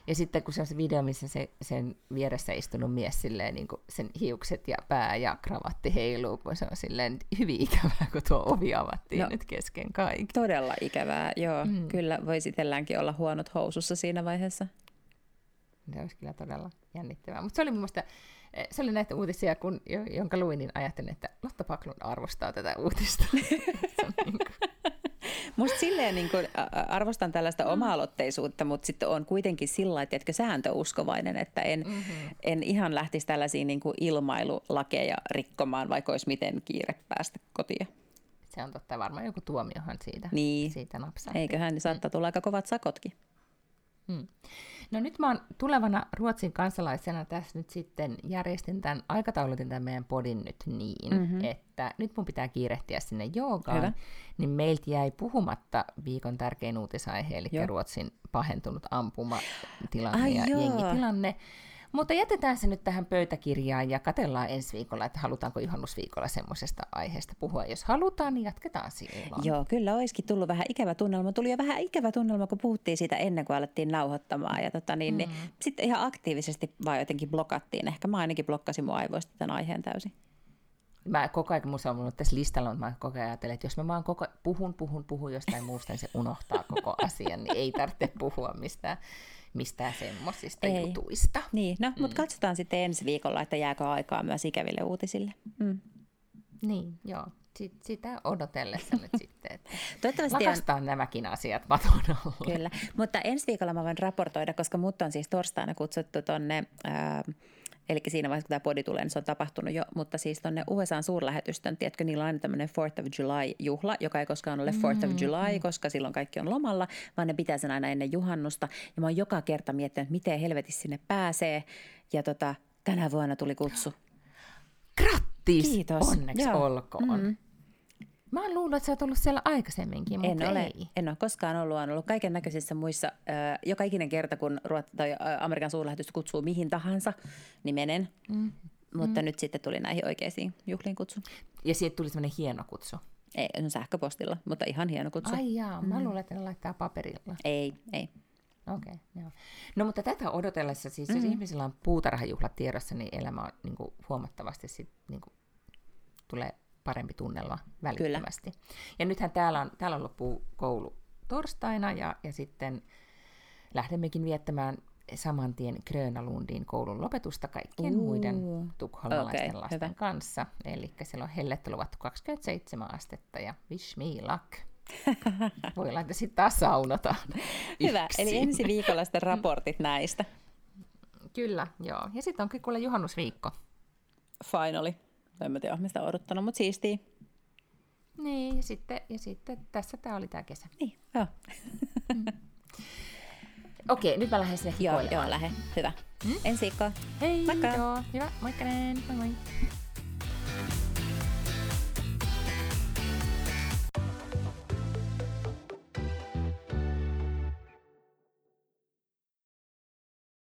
Speaker 1: Ja sitten kun se on se video, missä se, sen vieressä istunut mies silleen, niin kuin sen hiukset ja pää ja kravatti heiluu, kun se on silleen hyvin ikävää, kun tuo ovi avattiin no, nyt kesken kaiken.
Speaker 3: Todella ikävää, joo. Mm. Kyllä voi sitelläänkin olla huonot housussa siinä vaiheessa.
Speaker 1: Se olisi kyllä todella jännittävää. Mutta se oli mun mielestä se oli näitä uutisia, kun, jonka luin, niin ajattelin, että Lotta Paklun arvostaa tätä uutista. [LAUGHS]
Speaker 3: niin Musta silleen niin kuin, arvostan tällaista mm. oma-aloitteisuutta, mutta sitten on kuitenkin sillä että sääntöuskovainen, että en, mm-hmm. en ihan lähtisi tällaisia niin kuin ilmailulakeja rikkomaan, vaikka olisi miten kiire päästä kotiin.
Speaker 1: Se on totta, varmaan joku tuomiohan siitä,
Speaker 3: niin.
Speaker 1: siitä napsaa.
Speaker 3: Eiköhän, niin saattaa tulla aika kovat sakotkin.
Speaker 1: Hmm. No nyt mä oon tulevana Ruotsin kansalaisena tässä nyt sitten järjestin tämän, aikataulutin tämän meidän podin nyt niin, mm-hmm. että nyt mun pitää kiirehtiä sinne joogaan, Hyvä. niin meiltä jäi puhumatta viikon tärkein uutisaihe, eli Joo. Ruotsin pahentunut ampumatilanne Ai ja joo. jengitilanne. Mutta jätetään se nyt tähän pöytäkirjaan ja katellaan ensi viikolla, että halutaanko juhannusviikolla semmoisesta aiheesta puhua. Jos halutaan, niin jatketaan silloin.
Speaker 3: Joo, kyllä olisikin tullut vähän ikävä tunnelma. Tuli jo vähän ikävä tunnelma, kun puhuttiin siitä ennen kuin alettiin nauhoittamaan. Ja tota, niin, niin mm. niin, sitten ihan aktiivisesti vaan jotenkin blokattiin. Ehkä mä ainakin blokkasin mun aivoista tämän aiheen täysin
Speaker 1: mä koko ajan, musta on ollut tässä listalla, mutta mä koko ajan ajattelen, että jos mä vaan koko, puhun, puhun, puhun jostain muusta, niin se unohtaa koko asian, niin ei tarvitse puhua mistään mistään semmoisista Ei. jutuista.
Speaker 3: Niin, no, mm. mutta katsotaan sitten ensi viikolla, että jääkö aikaa myös ikäville uutisille. Mm.
Speaker 1: Niin, joo. Sit, sitä odotellessa nyt [LAUGHS] sitten, että Toivottavasti lakastaan on... nämäkin asiat maton alla.
Speaker 3: Kyllä, mutta ensi viikolla mä voin raportoida, koska mut on siis torstaina kutsuttu tonne... Ää, Eli siinä vaiheessa, kun tämä podi tulee, niin se on tapahtunut jo. Mutta siis tuonne USA suurlähetystön, tiedätkö, niillä on aina tämmöinen 4th of July-juhla, joka ei koskaan ole 4th of mm, July, koska silloin kaikki on lomalla, vaan ne pitää sen aina ennen juhannusta. Ja mä oon joka kerta miettinyt, miten helvetissä sinne pääsee. Ja tota, tänä vuonna tuli kutsu.
Speaker 1: Grattis! Kiitos. Onneksi Joo. olkoon. Mm. Mä luullut, että sä oot ollut siellä aikaisemminkin, mutta
Speaker 3: En ole,
Speaker 1: ei.
Speaker 3: en ole koskaan ollut, olen ollut kaiken näköisissä muissa. Äh, joka ikinen kerta, kun Ruot, tai, Amerikan suurlähetystö kutsuu mihin tahansa, niin menen. Mm. Mutta mm. nyt sitten tuli näihin oikeisiin juhliin kutsu.
Speaker 1: Ja siitä tuli semmoinen hieno kutsu.
Speaker 3: Ei, no sähköpostilla, mutta ihan hieno kutsu.
Speaker 1: Ai jaa, mä luulen, että ne laittaa paperilla.
Speaker 3: Ei, ei.
Speaker 1: Okei, okay, joo. No mutta tätä odotellessa, siis jos ihmisillä on puutarhajuhlat tiedossa, niin elämä on niin kuin, huomattavasti sit, niin kuin, tulee parempi tunnelma välittömästi. Ja nythän täällä on, täällä on loppu koulu torstaina ja, ja sitten lähdemmekin viettämään saman tien Grönalundin koulun lopetusta kaikkien
Speaker 3: Uu.
Speaker 1: muiden tukholmalaisten
Speaker 3: Okei,
Speaker 1: lasten
Speaker 3: hyvä.
Speaker 1: kanssa. Eli siellä on hellettä luvattu 27 astetta ja wish me luck. [LAUGHS] Voi olla, että sitten taas saunotaan.
Speaker 3: Hyvä,
Speaker 1: yksin.
Speaker 3: eli ensi viikolla sitten raportit näistä.
Speaker 1: Kyllä, joo. Ja sitten onkin kuule juhannusviikko.
Speaker 3: Finally. En mä tiedä, sitä odottanut, mutta siistiä.
Speaker 1: Niin, ja sitten, ja sitten tässä tämä oli tämä kesä.
Speaker 3: Niin, joo. [LAUGHS]
Speaker 1: Okei, nyt mä lähden sinne
Speaker 3: joo, joo, lähde. Hyvä. Mm? Ensi viikkoa.
Speaker 1: Hei,
Speaker 3: Moikka.
Speaker 1: joo, hyvä, moikka näin, moi moi.